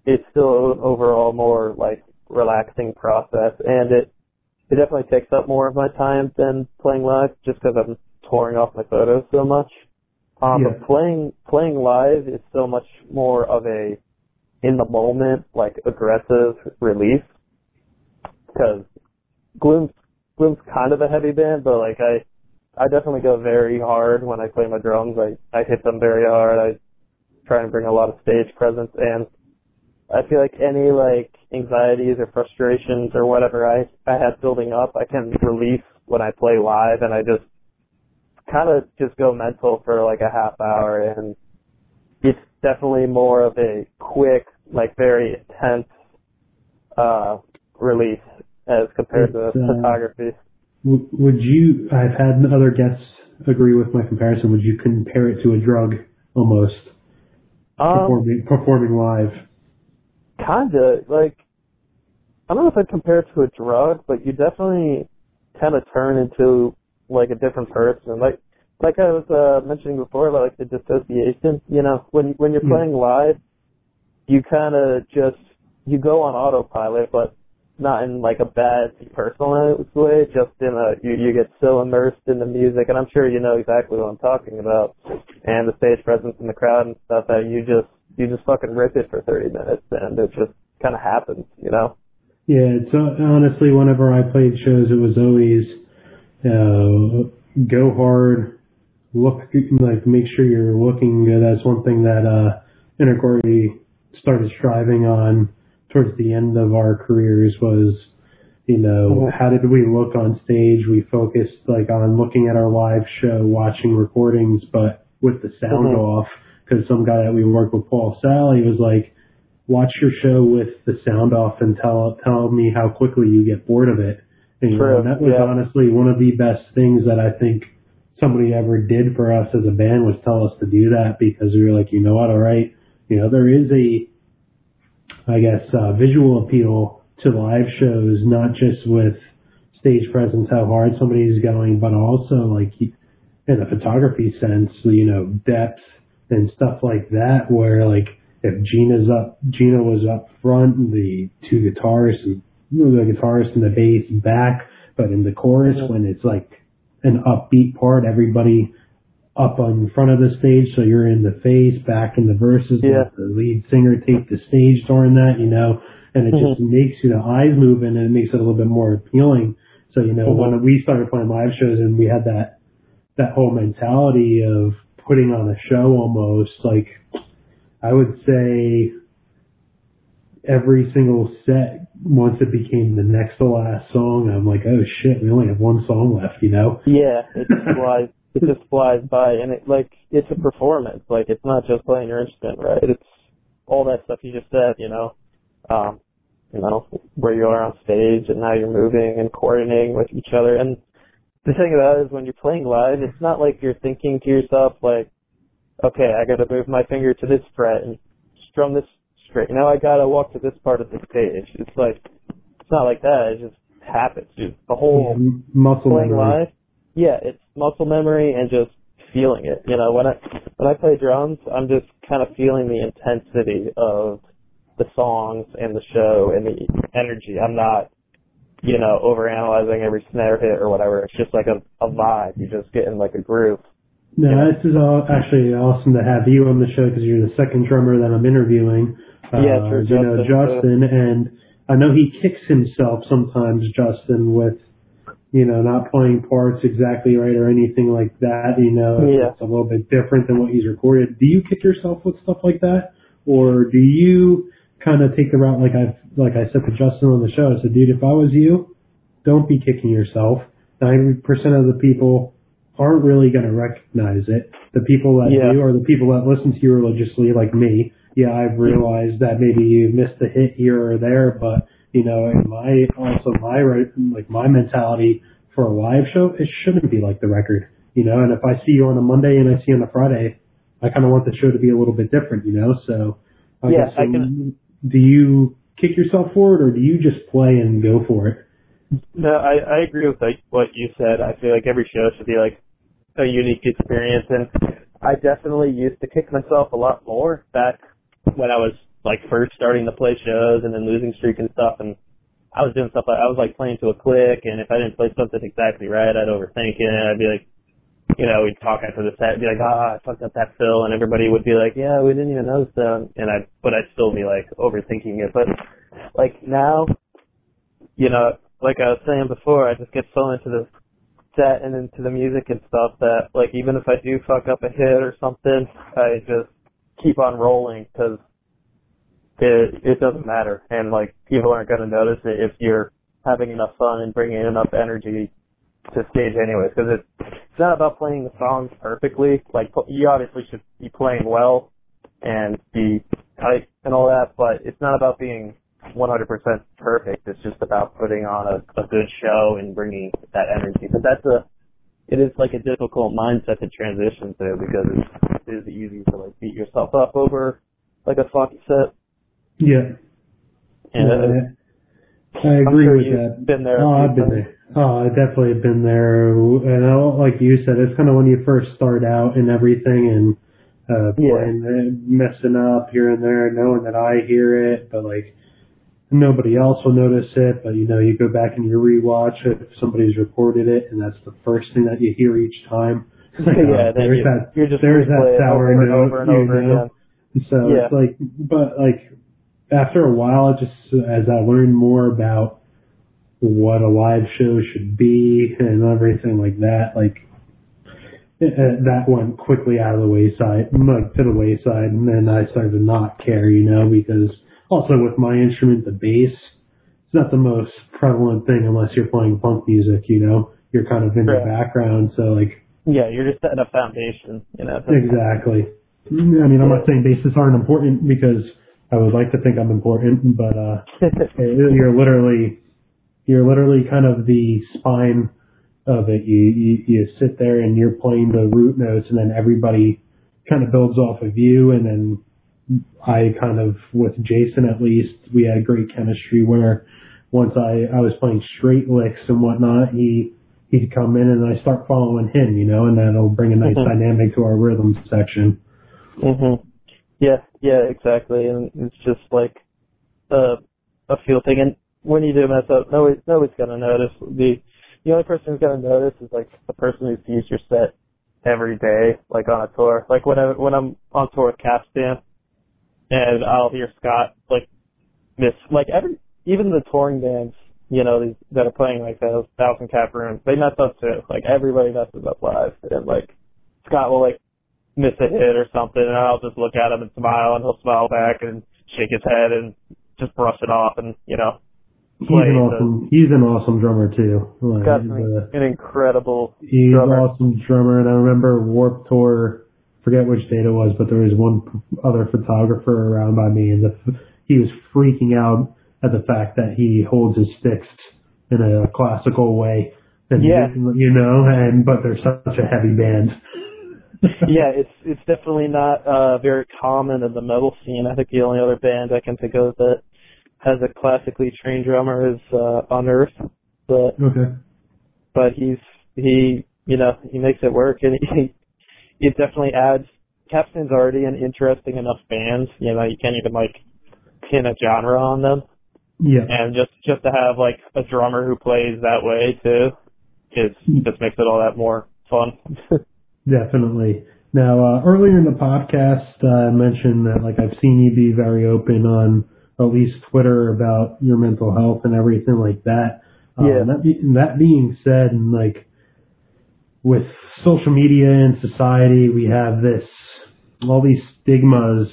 [SPEAKER 2] it's still overall more like relaxing process and it it definitely takes up more of my time than playing live just because I'm touring off my photos so much. Um, yeah. but playing playing live is so much more of a in the moment like aggressive release because Gloom's Gloom's kind of a heavy band, but like I I definitely go very hard when I play my drums. I I hit them very hard. I try and bring a lot of stage presence, and I feel like any like anxieties or frustrations or whatever I I had building up, I can release when I play live, and I just kind of just go mental for like a half hour, and it's definitely more of a quick, like very intense uh release as compared it's, to uh, photography
[SPEAKER 1] would you? I've had other guests agree with my comparison. Would you compare it to a drug almost? Um, performing, performing live.
[SPEAKER 2] Kinda like I don't know if I'd compare it to a drug, but you definitely kind of turn into like a different person. Like like I was uh, mentioning before about like the dissociation. You know, when when you're playing live, you kind of just you go on autopilot, but not in like a bad personal way, just in a you you get so immersed in the music, and I'm sure you know exactly what I'm talking about, and the stage presence in the crowd and stuff that you just you just fucking rip it for 30 minutes, and it just kind of happens, you know.
[SPEAKER 1] Yeah, it's uh, honestly whenever I played shows, it was always uh, go hard, look like make sure you're looking good. That's one thing that uh, Intercordy started striving on towards the end of our careers was, you know, mm-hmm. how did we look on stage? We focused like on looking at our live show, watching recordings, but with the sound mm-hmm. off. Because some guy that we worked with, Paul Sally, was like, watch your show with the sound off and tell tell me how quickly you get bored of it. And, you know, that was yeah. honestly one of the best things that I think somebody ever did for us as a band was tell us to do that because we were like, you know what, all right, you know, there is a I guess, uh, visual appeal to live shows, not just with stage presence, how hard somebody's going, but also like in a photography sense, you know, depth and stuff like that, where like if Gina's up, Gina was up front, the two guitarists, and, the guitarist and the bass back, but in the chorus, mm-hmm. when it's like an upbeat part, everybody up on front of the stage, so you're in the face, back in the verses.
[SPEAKER 2] Yeah.
[SPEAKER 1] The lead singer take the stage during that, you know, and it mm-hmm. just makes you the eyes moving and it makes it a little bit more appealing. So you know, mm-hmm. when we started playing live shows and we had that that whole mentality of putting on a show almost like I would say every single set once it became the next to last song, I'm like, oh shit, we only have one song left, you know?
[SPEAKER 2] Yeah, it's like it just flies by and it like it's a performance. Like it's not just playing your instrument right? It's all that stuff you just said you know? Um you know where you are on stage and how you're moving and coordinating with each other. And the thing about it is when you're playing live it's not like you're thinking to yourself like okay i got to move my finger to this fret and strum this straight. Now i got to walk to this part of the stage. It's like it's not like that. It just happens. Dude the whole
[SPEAKER 1] yeah, muscle
[SPEAKER 2] playing memory. live yeah, it's muscle memory and just feeling it. You know, when I when I play drums, I'm just kind of feeling the intensity of the songs and the show and the energy. I'm not, you know, overanalyzing every snare hit or whatever. It's just like a, a vibe. You just get in like a groove.
[SPEAKER 1] No, this is all actually awesome to have you on the show because you're the second drummer that I'm interviewing.
[SPEAKER 2] Uh, yeah, true.
[SPEAKER 1] You know, Justin, and I know he kicks himself sometimes, Justin, with you know, not playing parts exactly right or anything like that, you know,
[SPEAKER 2] yeah.
[SPEAKER 1] it's a little bit different than what he's recorded. Do you kick yourself with stuff like that? Or do you kind of take the route like I've, like I said to Justin on the show, I said, dude, if I was you, don't be kicking yourself. 90% of the people aren't really going to recognize it. The people that
[SPEAKER 2] yeah.
[SPEAKER 1] do are the people that listen to you religiously like me. Yeah, I've mm-hmm. realized that maybe you missed a hit here or there, but you know, and my also my like my mentality for a live show, it shouldn't be like the record, you know. And if I see you on a Monday and I see you on a Friday, I kind of want the show to be a little bit different, you know. So,
[SPEAKER 2] I yeah, I can.
[SPEAKER 1] Um, do you kick yourself for it, or do you just play and go for it?
[SPEAKER 2] No, I I agree with like what you said. I feel like every show should be like a unique experience, and I definitely used to kick myself a lot more back when I was like first starting to play shows and then losing streak and stuff and I was doing stuff like I was like playing to a click and if I didn't play something exactly right I'd overthink it and I'd be like you know, we'd talk after the set, be like, ah, I fucked up that fill, and everybody would be like, yeah, we didn't even notice that, and I, but I'd still be like overthinking it. But like now, you know, like I was saying before, I just get so into the set and into the music and stuff that like even if I do fuck up a hit or something, I just keep on rolling because it it doesn't matter, and like people aren't going to notice it if you're having enough fun and bringing enough energy to stage anyways. Because it's it's not about playing the songs perfectly. Like you obviously should be playing well and be tight and all that, but it's not about being 100% perfect. It's just about putting on a, a good show and bringing that energy. But that's a it is like a difficult mindset to transition to because it's, it is easy to like beat yourself up over like a funky set
[SPEAKER 1] yeah.
[SPEAKER 2] And
[SPEAKER 1] uh, I agree
[SPEAKER 2] sure
[SPEAKER 1] with that.
[SPEAKER 2] Been there.
[SPEAKER 1] Oh, I've been there. Oh, I definitely have been there. And I, like you said, it's kind of when you first start out and everything, and uh,
[SPEAKER 2] yeah.
[SPEAKER 1] playing, messing up here and there, knowing that I hear it, but like nobody else will notice it, but you know, you go back and you rewatch it if somebody's recorded it, and that's the first thing that you hear each time.
[SPEAKER 2] Like, yeah, uh, there's you, that you're just there's that sour over note, over and over, you know? again.
[SPEAKER 1] So yeah. it's like, but like after a while, just as I learned more about what a live show should be and everything like that, like eh, that went quickly out of the wayside, to the wayside, and then I started to not care, you know, because also with my instrument, the bass, it's not the most prevalent thing unless you're playing punk music, you know, you're kind of in right. the background, so like.
[SPEAKER 2] Yeah, you're just setting a foundation, you know.
[SPEAKER 1] Exactly. I mean, I'm not saying basses aren't important because I would like to think I'm important, but uh, you're literally, you're literally kind of the spine of it. You, you you sit there and you're playing the root notes, and then everybody kind of builds off of you, and then I kind of with Jason at least we had great chemistry where once I I was playing straight licks and whatnot, he he'd come in and I start following him, you know, and that'll bring a nice mm-hmm. dynamic to our rhythm section.
[SPEAKER 2] Mhm. Yeah, yeah, exactly, and it's just like a a feel thing. And when you do mess up, nobody nobody's gonna notice. The the only person who's gonna notice is like the person who sees your set every day, like on a tour. Like when I when I'm on tour with Capstan, and I'll hear Scott like miss like every even the touring bands, you know, these that are playing like those thousand cap rooms, they mess up too. Like everybody messes up live, and like Scott will like miss a hit or something, and I'll just look at him and smile, and he'll smile back and shake his head and just brush it off, and you know
[SPEAKER 1] He's an awesome. he's an awesome drummer too.
[SPEAKER 2] Like, got uh, an incredible.
[SPEAKER 1] He's
[SPEAKER 2] drummer.
[SPEAKER 1] an awesome drummer, and I remember Warped Tour. Forget which date it was, but there was one other photographer around by me, and the, he was freaking out at the fact that he holds his sticks in a classical way. And
[SPEAKER 2] yeah.
[SPEAKER 1] You know, and but they're such a heavy band.
[SPEAKER 2] yeah, it's it's definitely not uh very common in the metal scene. I think the only other band I can think of that has a classically trained drummer is uh, Unearth, but
[SPEAKER 1] okay.
[SPEAKER 2] but he's he you know he makes it work and he it definitely adds. Capstan's already an interesting enough band, you know you can't even like pin a genre on them.
[SPEAKER 1] Yeah.
[SPEAKER 2] And just just to have like a drummer who plays that way too, is mm. just makes it all that more fun.
[SPEAKER 1] Definitely. Now, uh, earlier in the podcast, uh, I mentioned that like I've seen you be very open on at least Twitter about your mental health and everything like that.
[SPEAKER 2] Um, yeah.
[SPEAKER 1] That, be, that being said, and like with social media and society, we have this all these stigmas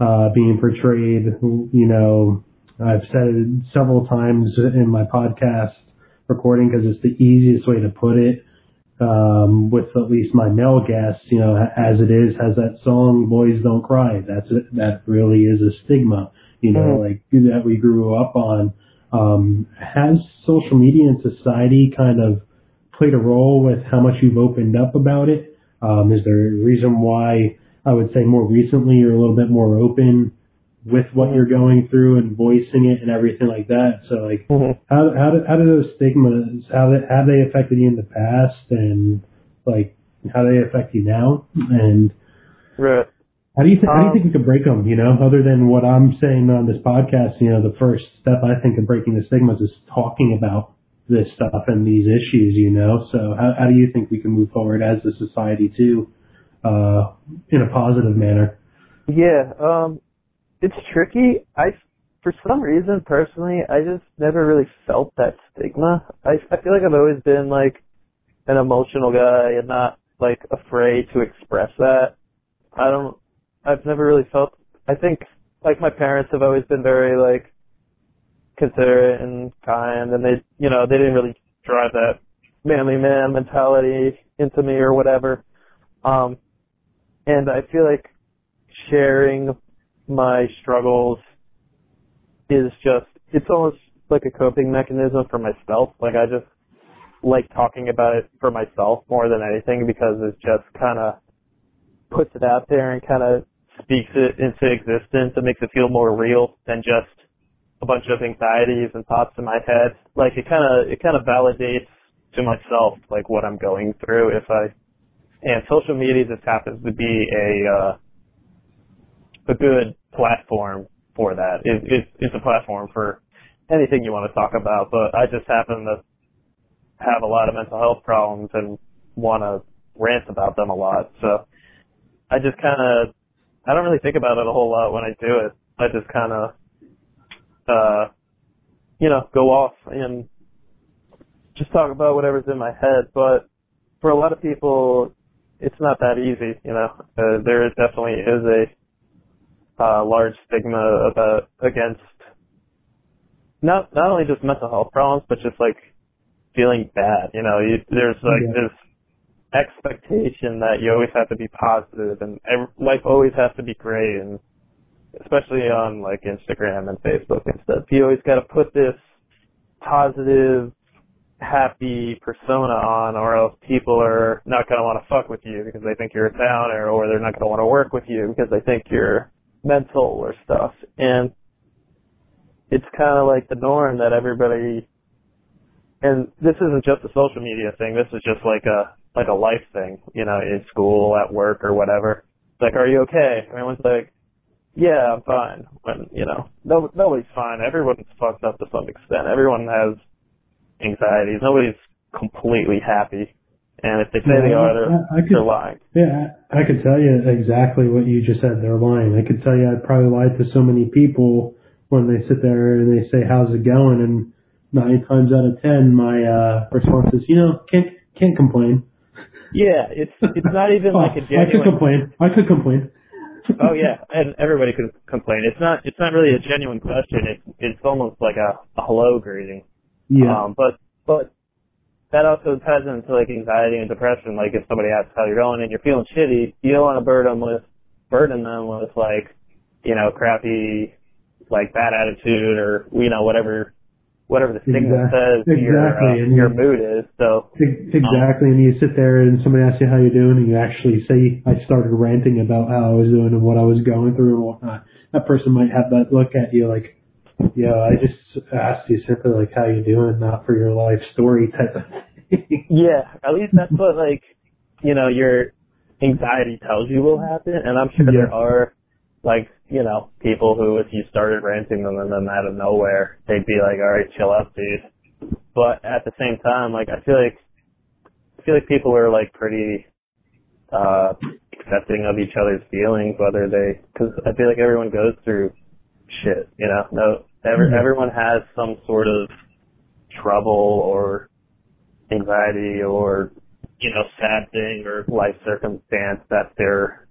[SPEAKER 1] uh, being portrayed. You know, I've said it several times in my podcast recording because it's the easiest way to put it. Um, with at least my male guests, you know, as it is, has that song "Boys Don't Cry." That's it. That really is a stigma you know, mm-hmm. like that we grew up on. Um, has social media and society kind of played a role with how much you've opened up about it? Um, is there a reason why I would say more recently you're a little bit more open with what you're going through and voicing it and everything like that? So like, mm-hmm. how how do, how do those stigmas how they, have they affected you in the past and like how they affect you now? And
[SPEAKER 2] right.
[SPEAKER 1] How do you th- um, how do you think we could break them? You know, other than what I'm saying on this podcast, you know, the first step I think in breaking the stigmas is talking about this stuff and these issues. You know, so how how do you think we can move forward as a society too, uh, in a positive manner?
[SPEAKER 2] Yeah, um, it's tricky. I for some reason personally, I just never really felt that stigma. I I feel like I've always been like an emotional guy and not like afraid to express that. I don't I've never really felt. I think like my parents have always been very like considerate and kind, and they you know they didn't really drive that manly man mentality into me or whatever. Um, and I feel like sharing my struggles is just it's almost like a coping mechanism for myself. Like I just like talking about it for myself more than anything because it just kind of puts it out there and kind of speaks it into existence and makes it feel more real than just a bunch of anxieties and thoughts in my head. Like it kind of it kind of validates to myself like what I'm going through if I and social media just happens to be a uh, a good platform for that. It, it, it's a platform for anything you want to talk about, but I just happen to have a lot of mental health problems and want to rant about them a lot. So I just kind of, I don't really think about it a whole lot when I do it. I just kind of, uh, you know, go off and just talk about whatever's in my head. But for a lot of people, it's not that easy. You know, uh, there definitely is a uh, large stigma about against not not only just mental health problems, but just like feeling bad. You know, you, there's like yeah. this expectation that you always have to be positive and every, life always has to be great, and especially on like Instagram and Facebook and stuff, you always got to put this positive happy persona on or else people are not going to want to fuck with you because they think you're a downer or they're not going to want to work with you because they think you're mental or stuff. And it's kind of like the norm that everybody, and this isn't just a social media thing, this is just like a, like a life thing, you know, in school, at work or whatever. It's like, are you okay? Everyone's like, yeah, I'm fine. When, you know, no, nobody's fine. Everyone's fucked up to some extent. Everyone has anxieties. Nobody's completely happy. And if they say yeah, they are, they're, I, I could, they're lying.
[SPEAKER 1] Yeah, I could tell you exactly what you just said. They're lying. I could tell you I'd probably lied to so many people when they sit there and they say, "How's it going?" and nine times out of ten, my uh, response is, "You know, can't can't complain."
[SPEAKER 2] Yeah, it's it's not even
[SPEAKER 1] oh,
[SPEAKER 2] like a genuine.
[SPEAKER 1] I could complain. I could complain.
[SPEAKER 2] oh yeah, and everybody could complain. It's not it's not really a genuine question. It's it's almost like a, a hello greeting.
[SPEAKER 1] Yeah.
[SPEAKER 2] Um, but but that also ties into like anxiety and depression. Like if somebody asks how you're going and you're feeling shitty, you don't want to burden them with burden them with like you know crappy like bad attitude or you know whatever whatever the stigma exactly. says exactly. your uh, and your mood is. So
[SPEAKER 1] exactly, um, and you sit there and somebody asks you how you're doing, and you actually say, "I started ranting about how I was doing and what I was going through and whatnot." That person might have that look at you like, yeah, I just asked you simply like how you doing, not for your life story type of
[SPEAKER 2] thing. yeah, at least that's what like you know your anxiety tells you will happen, and I'm sure yeah. there are like you know people who if you started ranting them and then out of nowhere they'd be like, all right, chill out, dude. But at the same time, like I feel like I feel like people are like pretty uh accepting of each other's feelings, whether they because I feel like everyone goes through shit. You know, no, every, mm-hmm. everyone has some sort of trouble or anxiety or you know sad thing or life circumstance that they're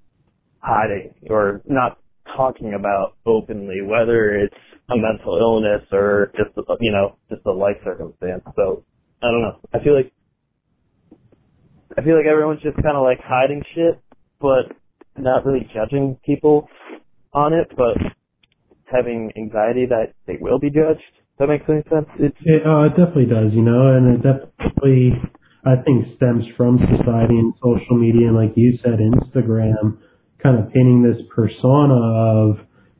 [SPEAKER 2] hiding or not talking about openly, whether it's a mental illness or just you know just a life circumstance. So I don't know. I feel like I feel like everyone's just kind of like hiding shit, but not really judging people on it. But having anxiety that they will be judged. Does that makes any sense?
[SPEAKER 1] It's, it, uh, it definitely does, you know, and it definitely, I think, stems from society and social media, and like you said, Instagram, kind of painting this persona of,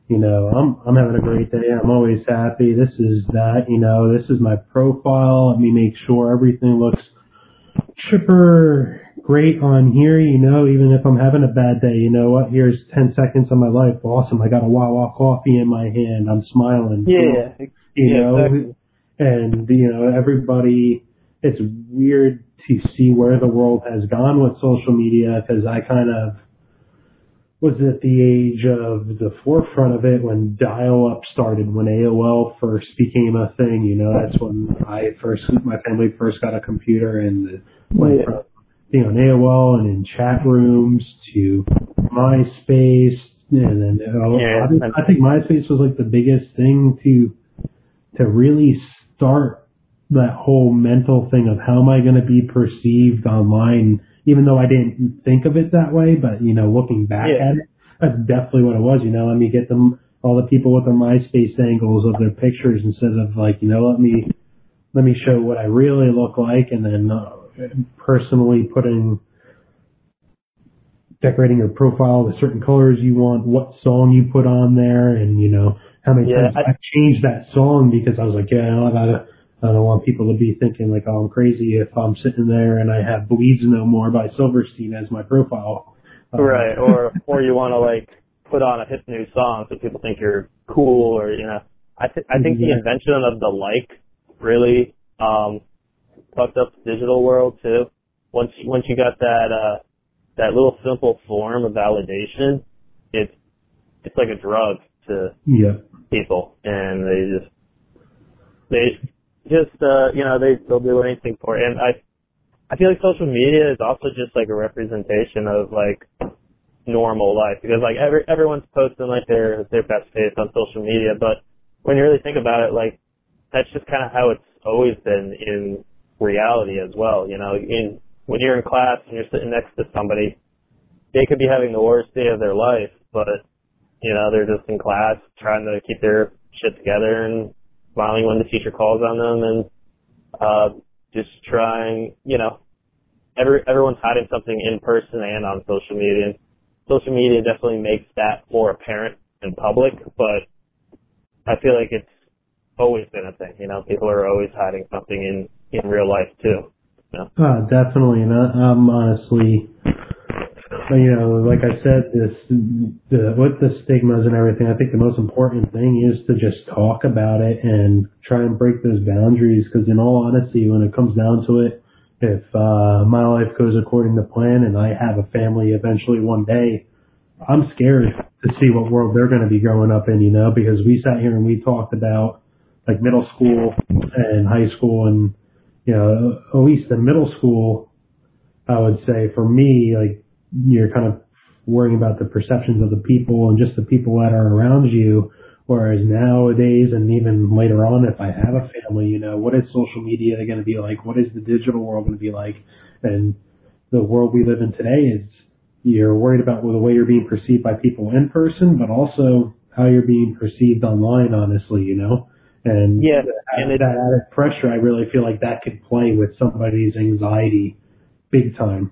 [SPEAKER 1] you know, I'm I'm having a great day. I'm always happy. This is that. You know, this is my profile. Let me make sure everything looks chipper great on here, you know, even if I'm having a bad day, you know what, here's 10 seconds of my life. Awesome. I got a Wawa coffee in my hand. I'm smiling.
[SPEAKER 2] Yeah.
[SPEAKER 1] You
[SPEAKER 2] yeah,
[SPEAKER 1] know,
[SPEAKER 2] exactly.
[SPEAKER 1] and, you know, everybody, it's weird to see where the world has gone with social media because I kind of was at the age of the forefront of it when dial-up started, when AOL first became a thing. You know, that's when I first, my family first got a computer and went yeah. from being on AOL and in chat rooms to MySpace, and then uh, yeah, I, I think MySpace was like the biggest thing to to really start that whole mental thing of how am I going to be perceived online, even though I didn't think of it that way. But you know, looking back yeah. at it, that's definitely what it was. You know, let me get them all the people with their MySpace angles of their pictures instead of like, you know, let me let me show what I really look like, and then uh, personally putting decorating your profile with certain colors you want, what song you put on there, and you know how many yeah, times I, I changed that song because I was like, yeah, I gotta. I don't want people to be thinking like, oh, I'm crazy if I'm sitting there and I have Bleeds No More by Silverstein as my profile.
[SPEAKER 2] Uh, right, or or you want to like put on a hip new song so people think you're cool or you know. I th- I think the invention of the like really um fucked up digital world too. Once once you got that uh that little simple form of validation, it's it's like a drug to
[SPEAKER 1] Yeah.
[SPEAKER 2] people and they just they just uh you know they they'll do anything for it and i i feel like social media is also just like a representation of like normal life because like every everyone's posting like their their best face on social media but when you really think about it like that's just kind of how it's always been in reality as well you know. In when you're in class and you're sitting next to somebody they could be having the worst day of their life but you know they're just in class trying to keep their shit together and smiling when the teacher calls on them and uh just trying you know every everyone's hiding something in person and on social media. And social media definitely makes that more apparent in public but i feel like it's always been a thing you know. People are always hiding something in in real life too
[SPEAKER 1] Uh, definitely, and I, I'm honestly, you know, like I said, this the, with the stigmas and everything. I think the most important thing is to just talk about it and try and break those boundaries. Because in all honesty, when it comes down to it, if uh, my life goes according to plan and I have a family eventually one day, I'm scared to see what world they're going to be growing up in. You know, because we sat here and we talked about like middle school and high school and you know, at least in middle school, I would say for me, like you're kind of worrying about the perceptions of the people and just the people that are around you. Whereas nowadays and even later on, if I have a family, you know, what is social media going to be like? What is the digital world going to be like? And the world we live in today is you're worried about the way you're being perceived by people in person, but also how you're being perceived online, honestly, you know? And
[SPEAKER 2] Yeah,
[SPEAKER 1] that,
[SPEAKER 2] and it-
[SPEAKER 1] that added pressure, I really feel like that could play with somebody's anxiety big time.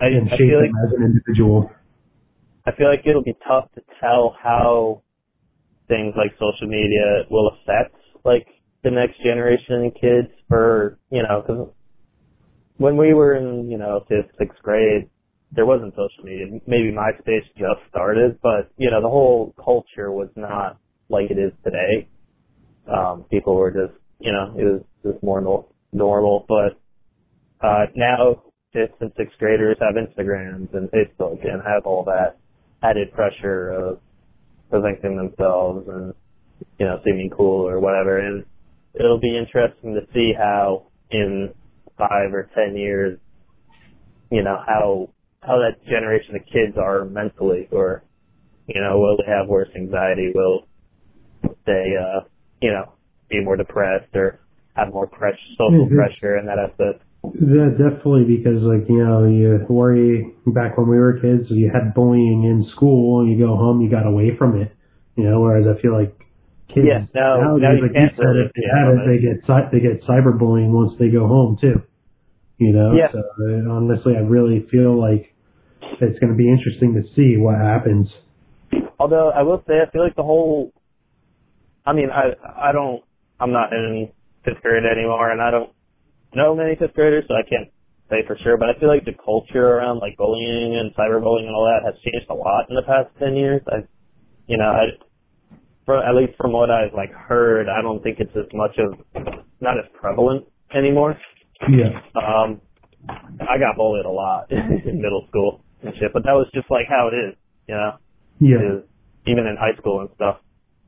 [SPEAKER 2] I,
[SPEAKER 1] and
[SPEAKER 2] I
[SPEAKER 1] shape
[SPEAKER 2] feel like
[SPEAKER 1] as an individual.
[SPEAKER 2] I feel like it'll be tough to tell how things like social media will affect like the next generation of kids for you know because when we were in you know fifth sixth grade there wasn't social media. Maybe MySpace just started but you know the whole culture was not like it is today um people were just you know it was just more no- normal but uh now fifth and sixth graders have Instagrams and Facebook and have all that added pressure of presenting themselves and you know seeming cool or whatever. And it'll be interesting to see how in five or ten years you know how how that generation of kids are mentally or you know will they have worse anxiety? Will they uh you know be more depressed or have more pressure social
[SPEAKER 1] Mhm.
[SPEAKER 2] pressure and that aspect
[SPEAKER 1] Yeah, definitely because like you know you worry back when we were kids you had bullying in school and you go home you got away from it you know whereas I feel like kids
[SPEAKER 2] Yeah, now-
[SPEAKER 1] nowadays
[SPEAKER 2] now you
[SPEAKER 1] like
[SPEAKER 2] can't
[SPEAKER 1] you said if they have it they get cy- they get cyberbullying once they go home too you know
[SPEAKER 2] Yeah.
[SPEAKER 1] so uh, honestly I really feel like it's going to be interesting to see what happens
[SPEAKER 2] Although I will say, I feel like the whole. I mean, I I don't. I'm not in fifth grade anymore, and I don't know many fifth graders, so I can't say for sure. But I feel like the culture around like bullying and cyberbullying and all that has changed a lot in the past ten years. I, you know, I, for, at least from what I've like heard, I don't think it's as much of not as prevalent anymore.
[SPEAKER 1] yeah
[SPEAKER 2] Um, I got bullied a lot in middle school and shit, but that was just like how it is, you know.
[SPEAKER 1] yeah
[SPEAKER 2] is even in high school and stuff.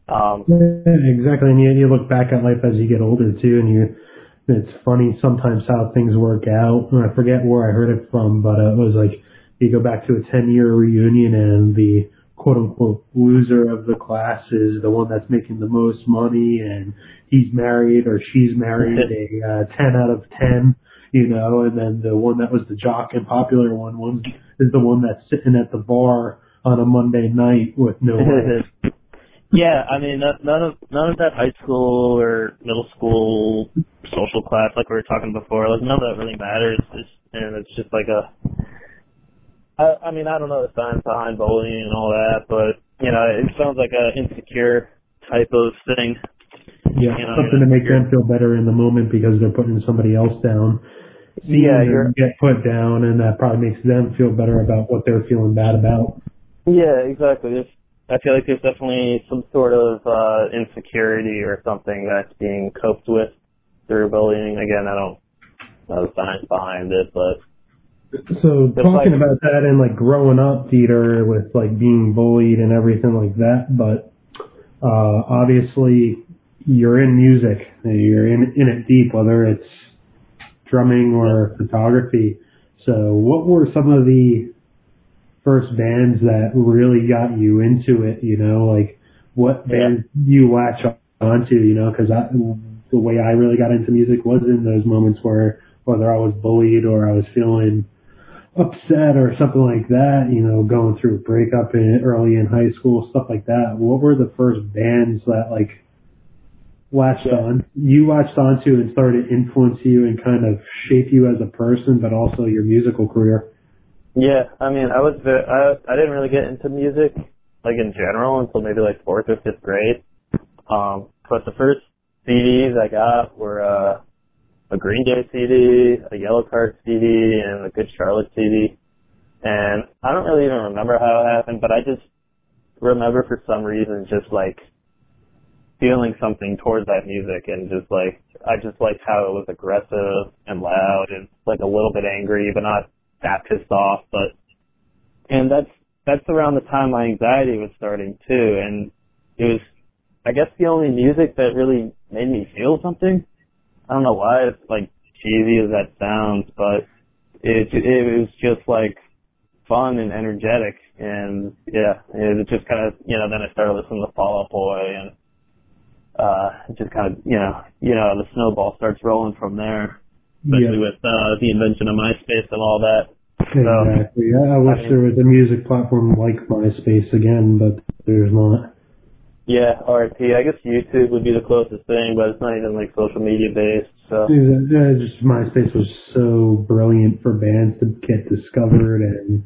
[SPEAKER 2] Um,
[SPEAKER 1] Yeah, exactly. And you, you look back at life as you get older too, and you, it's funny sometimes how things work out. And I forget where I heard it from, but uh, it was like you go back to a 10 year reunion and the quote unquote loser of the class is the one that's making the most money and he's married or she's married a uh, 10 out of 10, you know, and then the one that was the jock and popular one, one is the one that's sitting at the bar on a Monday night with no.
[SPEAKER 2] yeah, I mean, none of none of that high school or middle school social class, like we were talking before, like none of that really matters. It's, and it's just like a. I, I mean, I don't know the science behind bullying and all that, but you know, it sounds like a insecure type of thing.
[SPEAKER 1] Yeah,
[SPEAKER 2] You know,
[SPEAKER 1] something to make them feel better in the moment because they're putting somebody else down. Seeing
[SPEAKER 2] Yeah, you're
[SPEAKER 1] get put down, and that probably makes them feel better about what they're feeling bad about.
[SPEAKER 2] Yeah, exactly. There's, I feel like there's definitely some sort of uh, insecurity or something that's being coped with through bullying. Again, I don't know the science behind it, but
[SPEAKER 1] so talking
[SPEAKER 2] like-
[SPEAKER 1] about that and like growing up theater with like being bullied and everything like that, but uh obviously you're in music, you're in in it deep, whether it's drumming or photography. So what were some of the first bands that really got you into it? You know, like what
[SPEAKER 2] Yeah.
[SPEAKER 1] bands you latch onto? You know, because the way I really got into music was in those moments where whether I was bullied or I was feeling upset or something like that, you know, going through a breakup in early in high school, stuff like that. What were the first bands that like latched
[SPEAKER 2] Yeah.
[SPEAKER 1] on you latched onto and started to influence you and kind of shape you as a person but also your musical career?
[SPEAKER 2] Yeah, I mean, I was ve- I I didn't really get into music like in general until maybe like fourth or fifth grade. Um, but the first CDs I got were uh, a Green Day CD, a Yellowcard CD, and a Good Charlotte CD. And I don't really even remember how it happened, but I just remember for some reason just like feeling something towards that music and just like I just liked how it was aggressive and loud and like a little bit angry but not that pissed off but and that's that's around the time my anxiety was starting too and it was I guess the only music that really made me feel something. I don't know why it's like cheesy as that sounds, but it it was just like fun and energetic and yeah, it just kind of you know then I started listening to Fall Out Boy and uh just kind of you know you know the snowball starts rolling from there, especially with uh the invention of MySpace and all that.
[SPEAKER 1] Exactly. I, I wish
[SPEAKER 2] I mean-
[SPEAKER 1] there was a music platform like MySpace again, but there's not.
[SPEAKER 2] Yeah, RIP. I guess YouTube would be the closest thing, but it's not even like social media based. So
[SPEAKER 1] Yeah, just MySpace was so brilliant for bands to get discovered and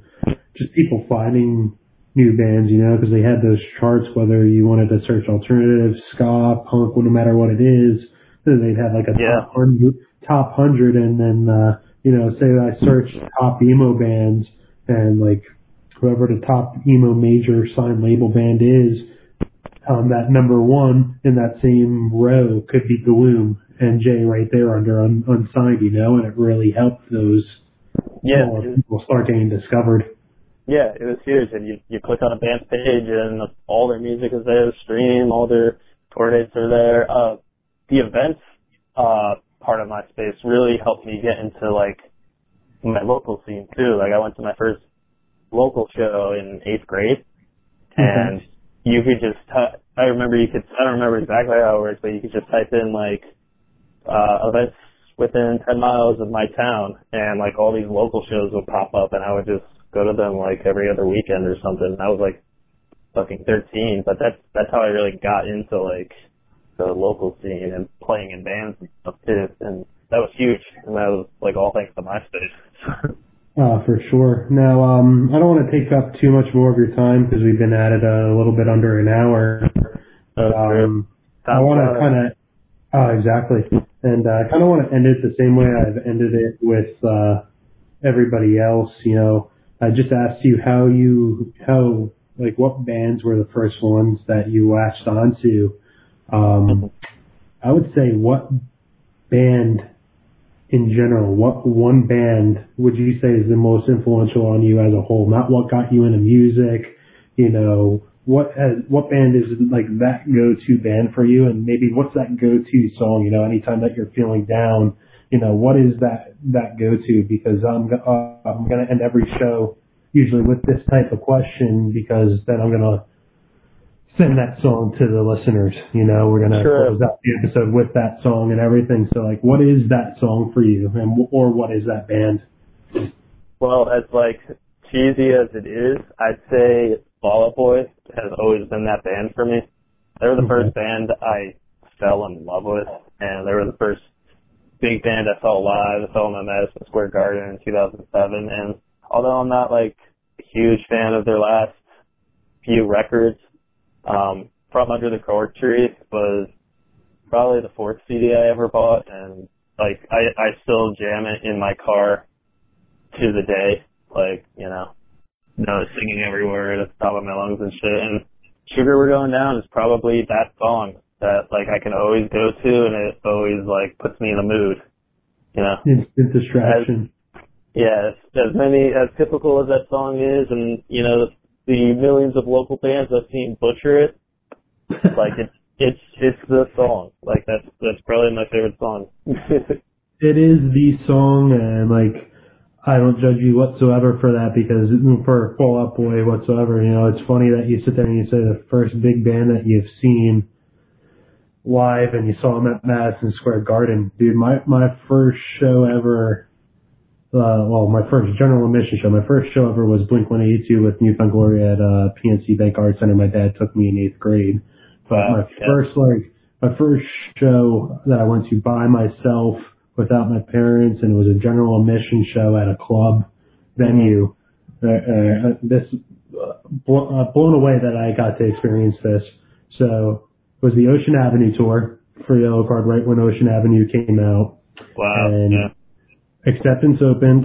[SPEAKER 1] just people finding new bands, you know, because they had those charts. Whether you wanted to search alternative, ska, punk, no matter what it is, they'd have like a
[SPEAKER 2] Yeah.
[SPEAKER 1] top hundred, top hundred, and then uh, you know, say that I search top emo bands and like whoever the top emo major signed label band is, um, that number one in that same row could be Gloom and Jay right there under un, unsigned, you know, and it really helped those
[SPEAKER 2] yeah,
[SPEAKER 1] people start getting discovered.
[SPEAKER 2] yeah, it was huge. And you you click on a band's page and all their music is there, stream, all their tour dates are there. Uh, the events uh part of MySpace really helped me get into like my local scene too. Like I went to my first local show in eighth grade, and you could just ty- I remember you could I don't remember exactly how it works, but you could just type in like uh events within ten miles of my town and like all these local shows would pop up and I would just go to them like every other weekend or something. I was like fucking thirteen, but that's that's how I really got into like the local scene and playing in bands and stuff too. And that was huge. And that was like all thanks to MySpace.
[SPEAKER 1] Uh, for sure. Now, um, I don't want to take up too much more of your time because we've been at it a little bit under an hour. Um, I want to kind of, oh, exactly. And uh, I kind of want to end it the same way I've ended it with uh, everybody else. You know, I just asked you how you, how, like, what bands were the first ones that you latched onto. Um, I would say what band in general, what one band would you say is the most influential on you as a whole? Not what got you into music, you know, what has, what band is like that go-to band for you, and maybe what's that go-to song? You know, anytime that you're feeling down, you know, what is that that go-to? Because I'm uh, I'm gonna end every show usually with this type of question because then I'm gonna send that song to the listeners. You know, we're gonna
[SPEAKER 2] Sure.
[SPEAKER 1] close out the episode with that song and everything. So, like, what is that song for you, and or what is that band?
[SPEAKER 2] Well, as like cheesy as it is, I'd say Fall Out Boy has always been that band for me. They were the
[SPEAKER 1] Okay.
[SPEAKER 2] first band I fell in love with, and they were the first big band I saw live. I saw them at Madison Square Garden in 2007, and although I'm not like a huge fan of their last few records, um, From Under the Cork Tree was probably the fourth CD I ever bought, and like I I still jam it in my car to the day. Like, you know, know, singing every word at the top of my lungs and shit. And Sugar We're Going Down is probably that song that like I can always go to and it always like puts me in the mood. You know?
[SPEAKER 1] Instant distraction.
[SPEAKER 2] As, yeah, as, as many as typical as that song is and, you know, the, millions of local bands I've seen butcher it, like it's it's it's the song. Like that's that's probably my favorite song.
[SPEAKER 1] it is the song and like I don't judge you whatsoever for that because for Fall Out Boy whatsoever, you know, it's funny that you sit there and you say the first big band that you've seen live and you saw them at Madison Square Garden. Dude, my my first show ever uh well, my first general admission show, my first show ever was Blink one eighty two with New Found Glory at uh PNC Bank Arts Center. My dad took me in eighth grade. But wow, my yeah. first like my first show that I went to by myself without my parents, and it was a general admission show at a club venue. Uh, uh, this uh, blown away that I got to experience this. So it was the Ocean Avenue tour for Yellowcard right when Ocean Avenue came out.
[SPEAKER 2] Wow.
[SPEAKER 1] And
[SPEAKER 2] yeah.
[SPEAKER 1] Acceptance opened.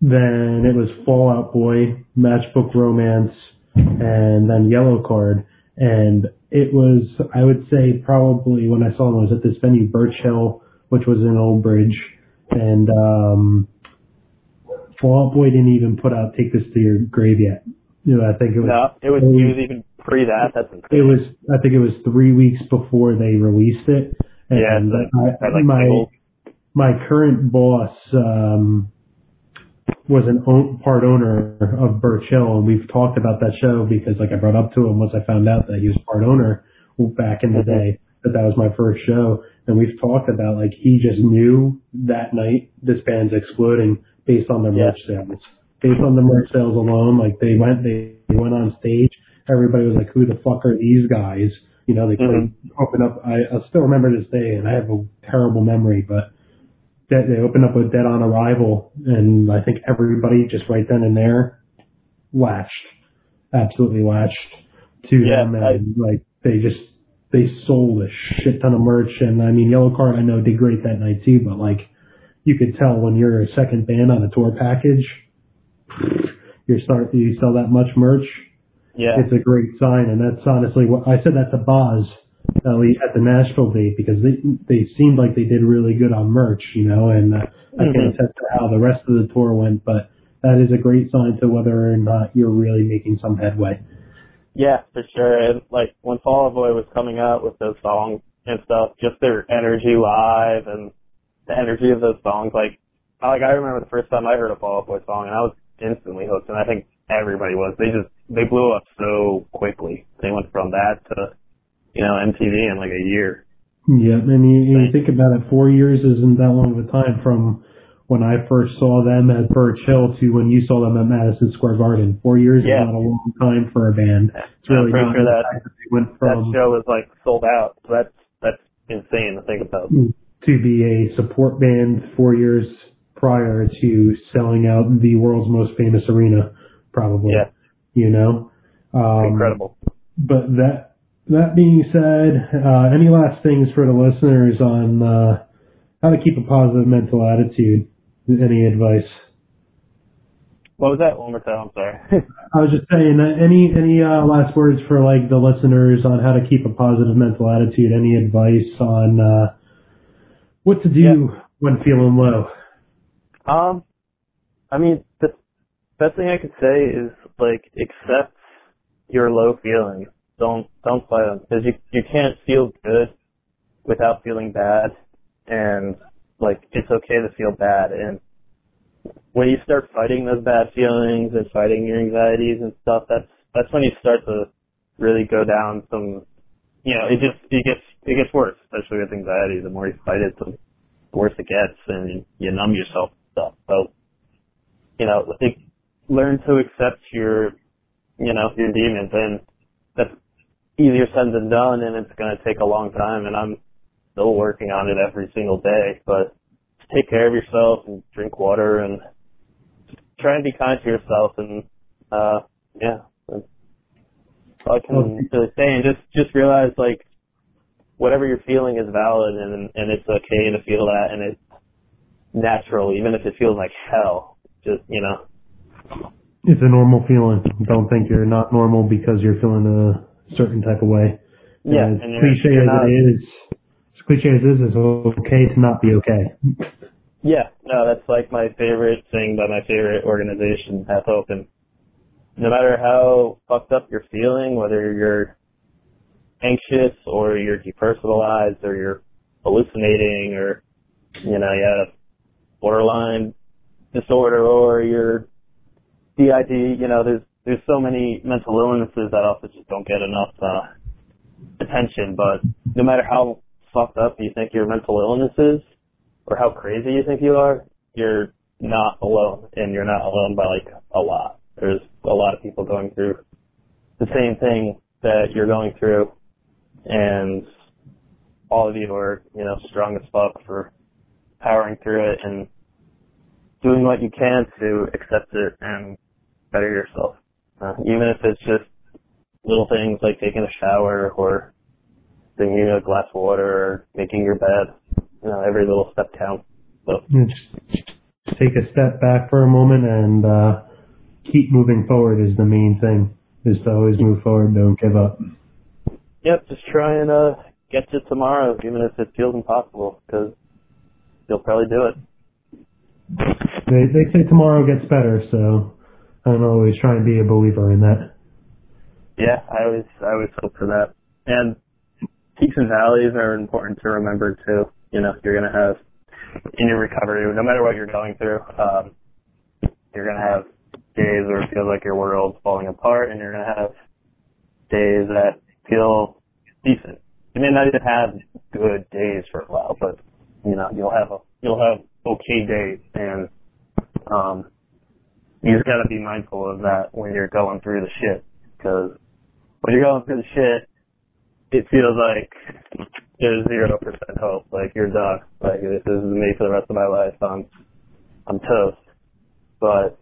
[SPEAKER 1] Then it was Fall Out Boy, Matchbook Romance, and then Yellowcard. And it was, I would say, probably when I saw I was at this venue, Birch Hill which was in Old Bridge, and um, Fall Out Boy didn't even put out "Take This to Your Grave" yet. You know, I think it was.
[SPEAKER 2] No, it was. Three, it was even pre that. That's insane.
[SPEAKER 1] It was. I think it was three weeks before they released it.
[SPEAKER 2] And yeah, the,
[SPEAKER 1] I, like my my current boss um, was an own, part owner of Birch Hill, and we've talked about that show because, like, I brought up to him once I found out that he was part owner back in the mm-hmm. day that that was my first show. And we've talked about like he just knew that night this band's exploding based on their merch sales. Based on the merch sales alone, like they went they, they went on stage, everybody was like, Who the fuck are these guys? You know, they mm-hmm. open up I, I still remember this day and I have a terrible memory, but they, they opened up with Dead on Arrival and I think everybody just right then and there latched. Absolutely latched to
[SPEAKER 2] yeah,
[SPEAKER 1] them and I, like they just they sold a shit ton of merch, and I mean, Yellowcard I know did great that night too, but like you could tell when you're a second band on a tour package, you're start you sell that much merch.
[SPEAKER 2] Yeah,
[SPEAKER 1] it's a great sign, and that's honestly what I said that to Boz at the Nashville date because they they seemed like they did really good on merch, you know, and uh, mm-hmm. I can attest to how the rest of the tour went, but that is a great sign to whether or not you're really making some headway.
[SPEAKER 2] Yeah, for sure. And like when Fall Out Boy was coming out with those songs and stuff, just their energy live and the energy of those songs, like like I remember the first time I heard a Fall Out Boy song and I was instantly hooked and I think everybody was. They just they blew up so quickly. They went from that to you know, MTV in like a year.
[SPEAKER 1] Yeah, and you, you think about it, four years isn't that long of a time from when I first saw them at Birch Hill to when you saw them at Madison Square Garden. Four years
[SPEAKER 2] yeah.
[SPEAKER 1] is not a long time for a band. It's really
[SPEAKER 2] I'm
[SPEAKER 1] pretty
[SPEAKER 2] sure that, that, went from, that show was like sold out. So that's that's insane to think about.
[SPEAKER 1] To be a support band four years prior to selling out the world's most famous arena, probably.
[SPEAKER 2] Yeah.
[SPEAKER 1] You know? Um,
[SPEAKER 2] Incredible.
[SPEAKER 1] But that that being said, uh, any last things for the listeners on uh, how to keep a positive mental attitude? Any advice?
[SPEAKER 2] What was that? One more time. I'm sorry.
[SPEAKER 1] I was just saying. Uh, any any uh, last words for like the listeners on how to keep a positive mental attitude? Any advice on uh, what to do yeah. when feeling low?
[SPEAKER 2] Um, I mean, the best thing I could say is like accept your low feelings. Don't don't fight them because you you can't feel good without feeling bad, and like it's okay to feel bad and when you start fighting those bad feelings and fighting your anxieties and stuff that's that's when you start to really go down some you know it just it gets it gets worse especially with anxiety. The more you fight it the worse it gets and you numb yourself and stuff. So you know like learn to accept your you know your demons and that's easier said than done and it's going to take a long time and i'm still working on it every single day, but take care of yourself and drink water and try and be kind to yourself and uh yeah. That's all I can really say and just just realize like whatever you're feeling is valid and and it's okay to feel that and it's natural, even if it feels like hell. Just you know.
[SPEAKER 1] It's a normal feeling. Don't think you're not normal because you're feeling a certain type of way.
[SPEAKER 2] Yeah,
[SPEAKER 1] as
[SPEAKER 2] and
[SPEAKER 1] cliche as
[SPEAKER 2] not-
[SPEAKER 1] it is, as cliche as it is, it's okay to not be okay.
[SPEAKER 2] Yeah, no, that's like my favorite thing by my favorite organization, Half Open. No matter how fucked up you're feeling, whether you're anxious or you're depersonalized or you're hallucinating or, you know, you have borderline disorder or you're DID, you know, there's, there's so many mental illnesses that also just don't get enough, uh, attention, but no matter how fucked up you think your mental illness is, or how crazy you think you are, you're not alone, and you're not alone by like a lot. There's a lot of people going through the same thing that you're going through, and all of you are, you know, strong as fuck for powering through it and doing what you can to accept it and better yourself. Uh, even if it's just little things like taking a shower or drinking a glass of water or making your bed. You know, every little step counts. So
[SPEAKER 1] Just take a step back for a moment and uh, keep moving forward is the main thing. Is to always move forward. Don't give up.
[SPEAKER 2] Yep, just try and uh, get to tomorrow, even if it feels impossible, because you'll probably do it.
[SPEAKER 1] They they say tomorrow gets better, so I'm always trying to be a believer in that.
[SPEAKER 2] Yeah, I always I always hope for that. And peaks and valleys are important to remember too. You know, you're gonna have in your recovery, no matter what you're going through, um, you're gonna have days where it feels like your world's falling apart, and you're gonna have days that feel decent. You may not even have good days for a while, but you know you'll have a you'll have okay days, and um, you just gotta be mindful of that when you're going through the shit, because when you're going through the shit, it feels like there's zero percent hope. Like you're done. Like this is me for the rest of my life. I'm I'm toast. But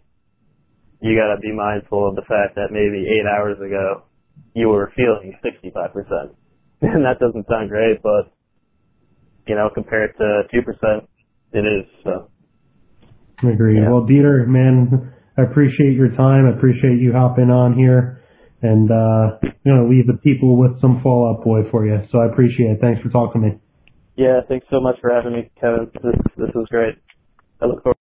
[SPEAKER 2] you gotta be mindful of the fact that maybe eight hours ago you were feeling sixty five percent. And that doesn't sound great, but you know, compared to two percent it is so
[SPEAKER 1] I agree.
[SPEAKER 2] Yeah.
[SPEAKER 1] Well, Dieter, man, I appreciate your time. I appreciate you hopping on here. And, uh, you know, leave the people with some Fall Out Boy for you. So I appreciate it. Thanks for talking to me.
[SPEAKER 2] yeah, thanks so much for having me, Kevin. This this was great. I look forward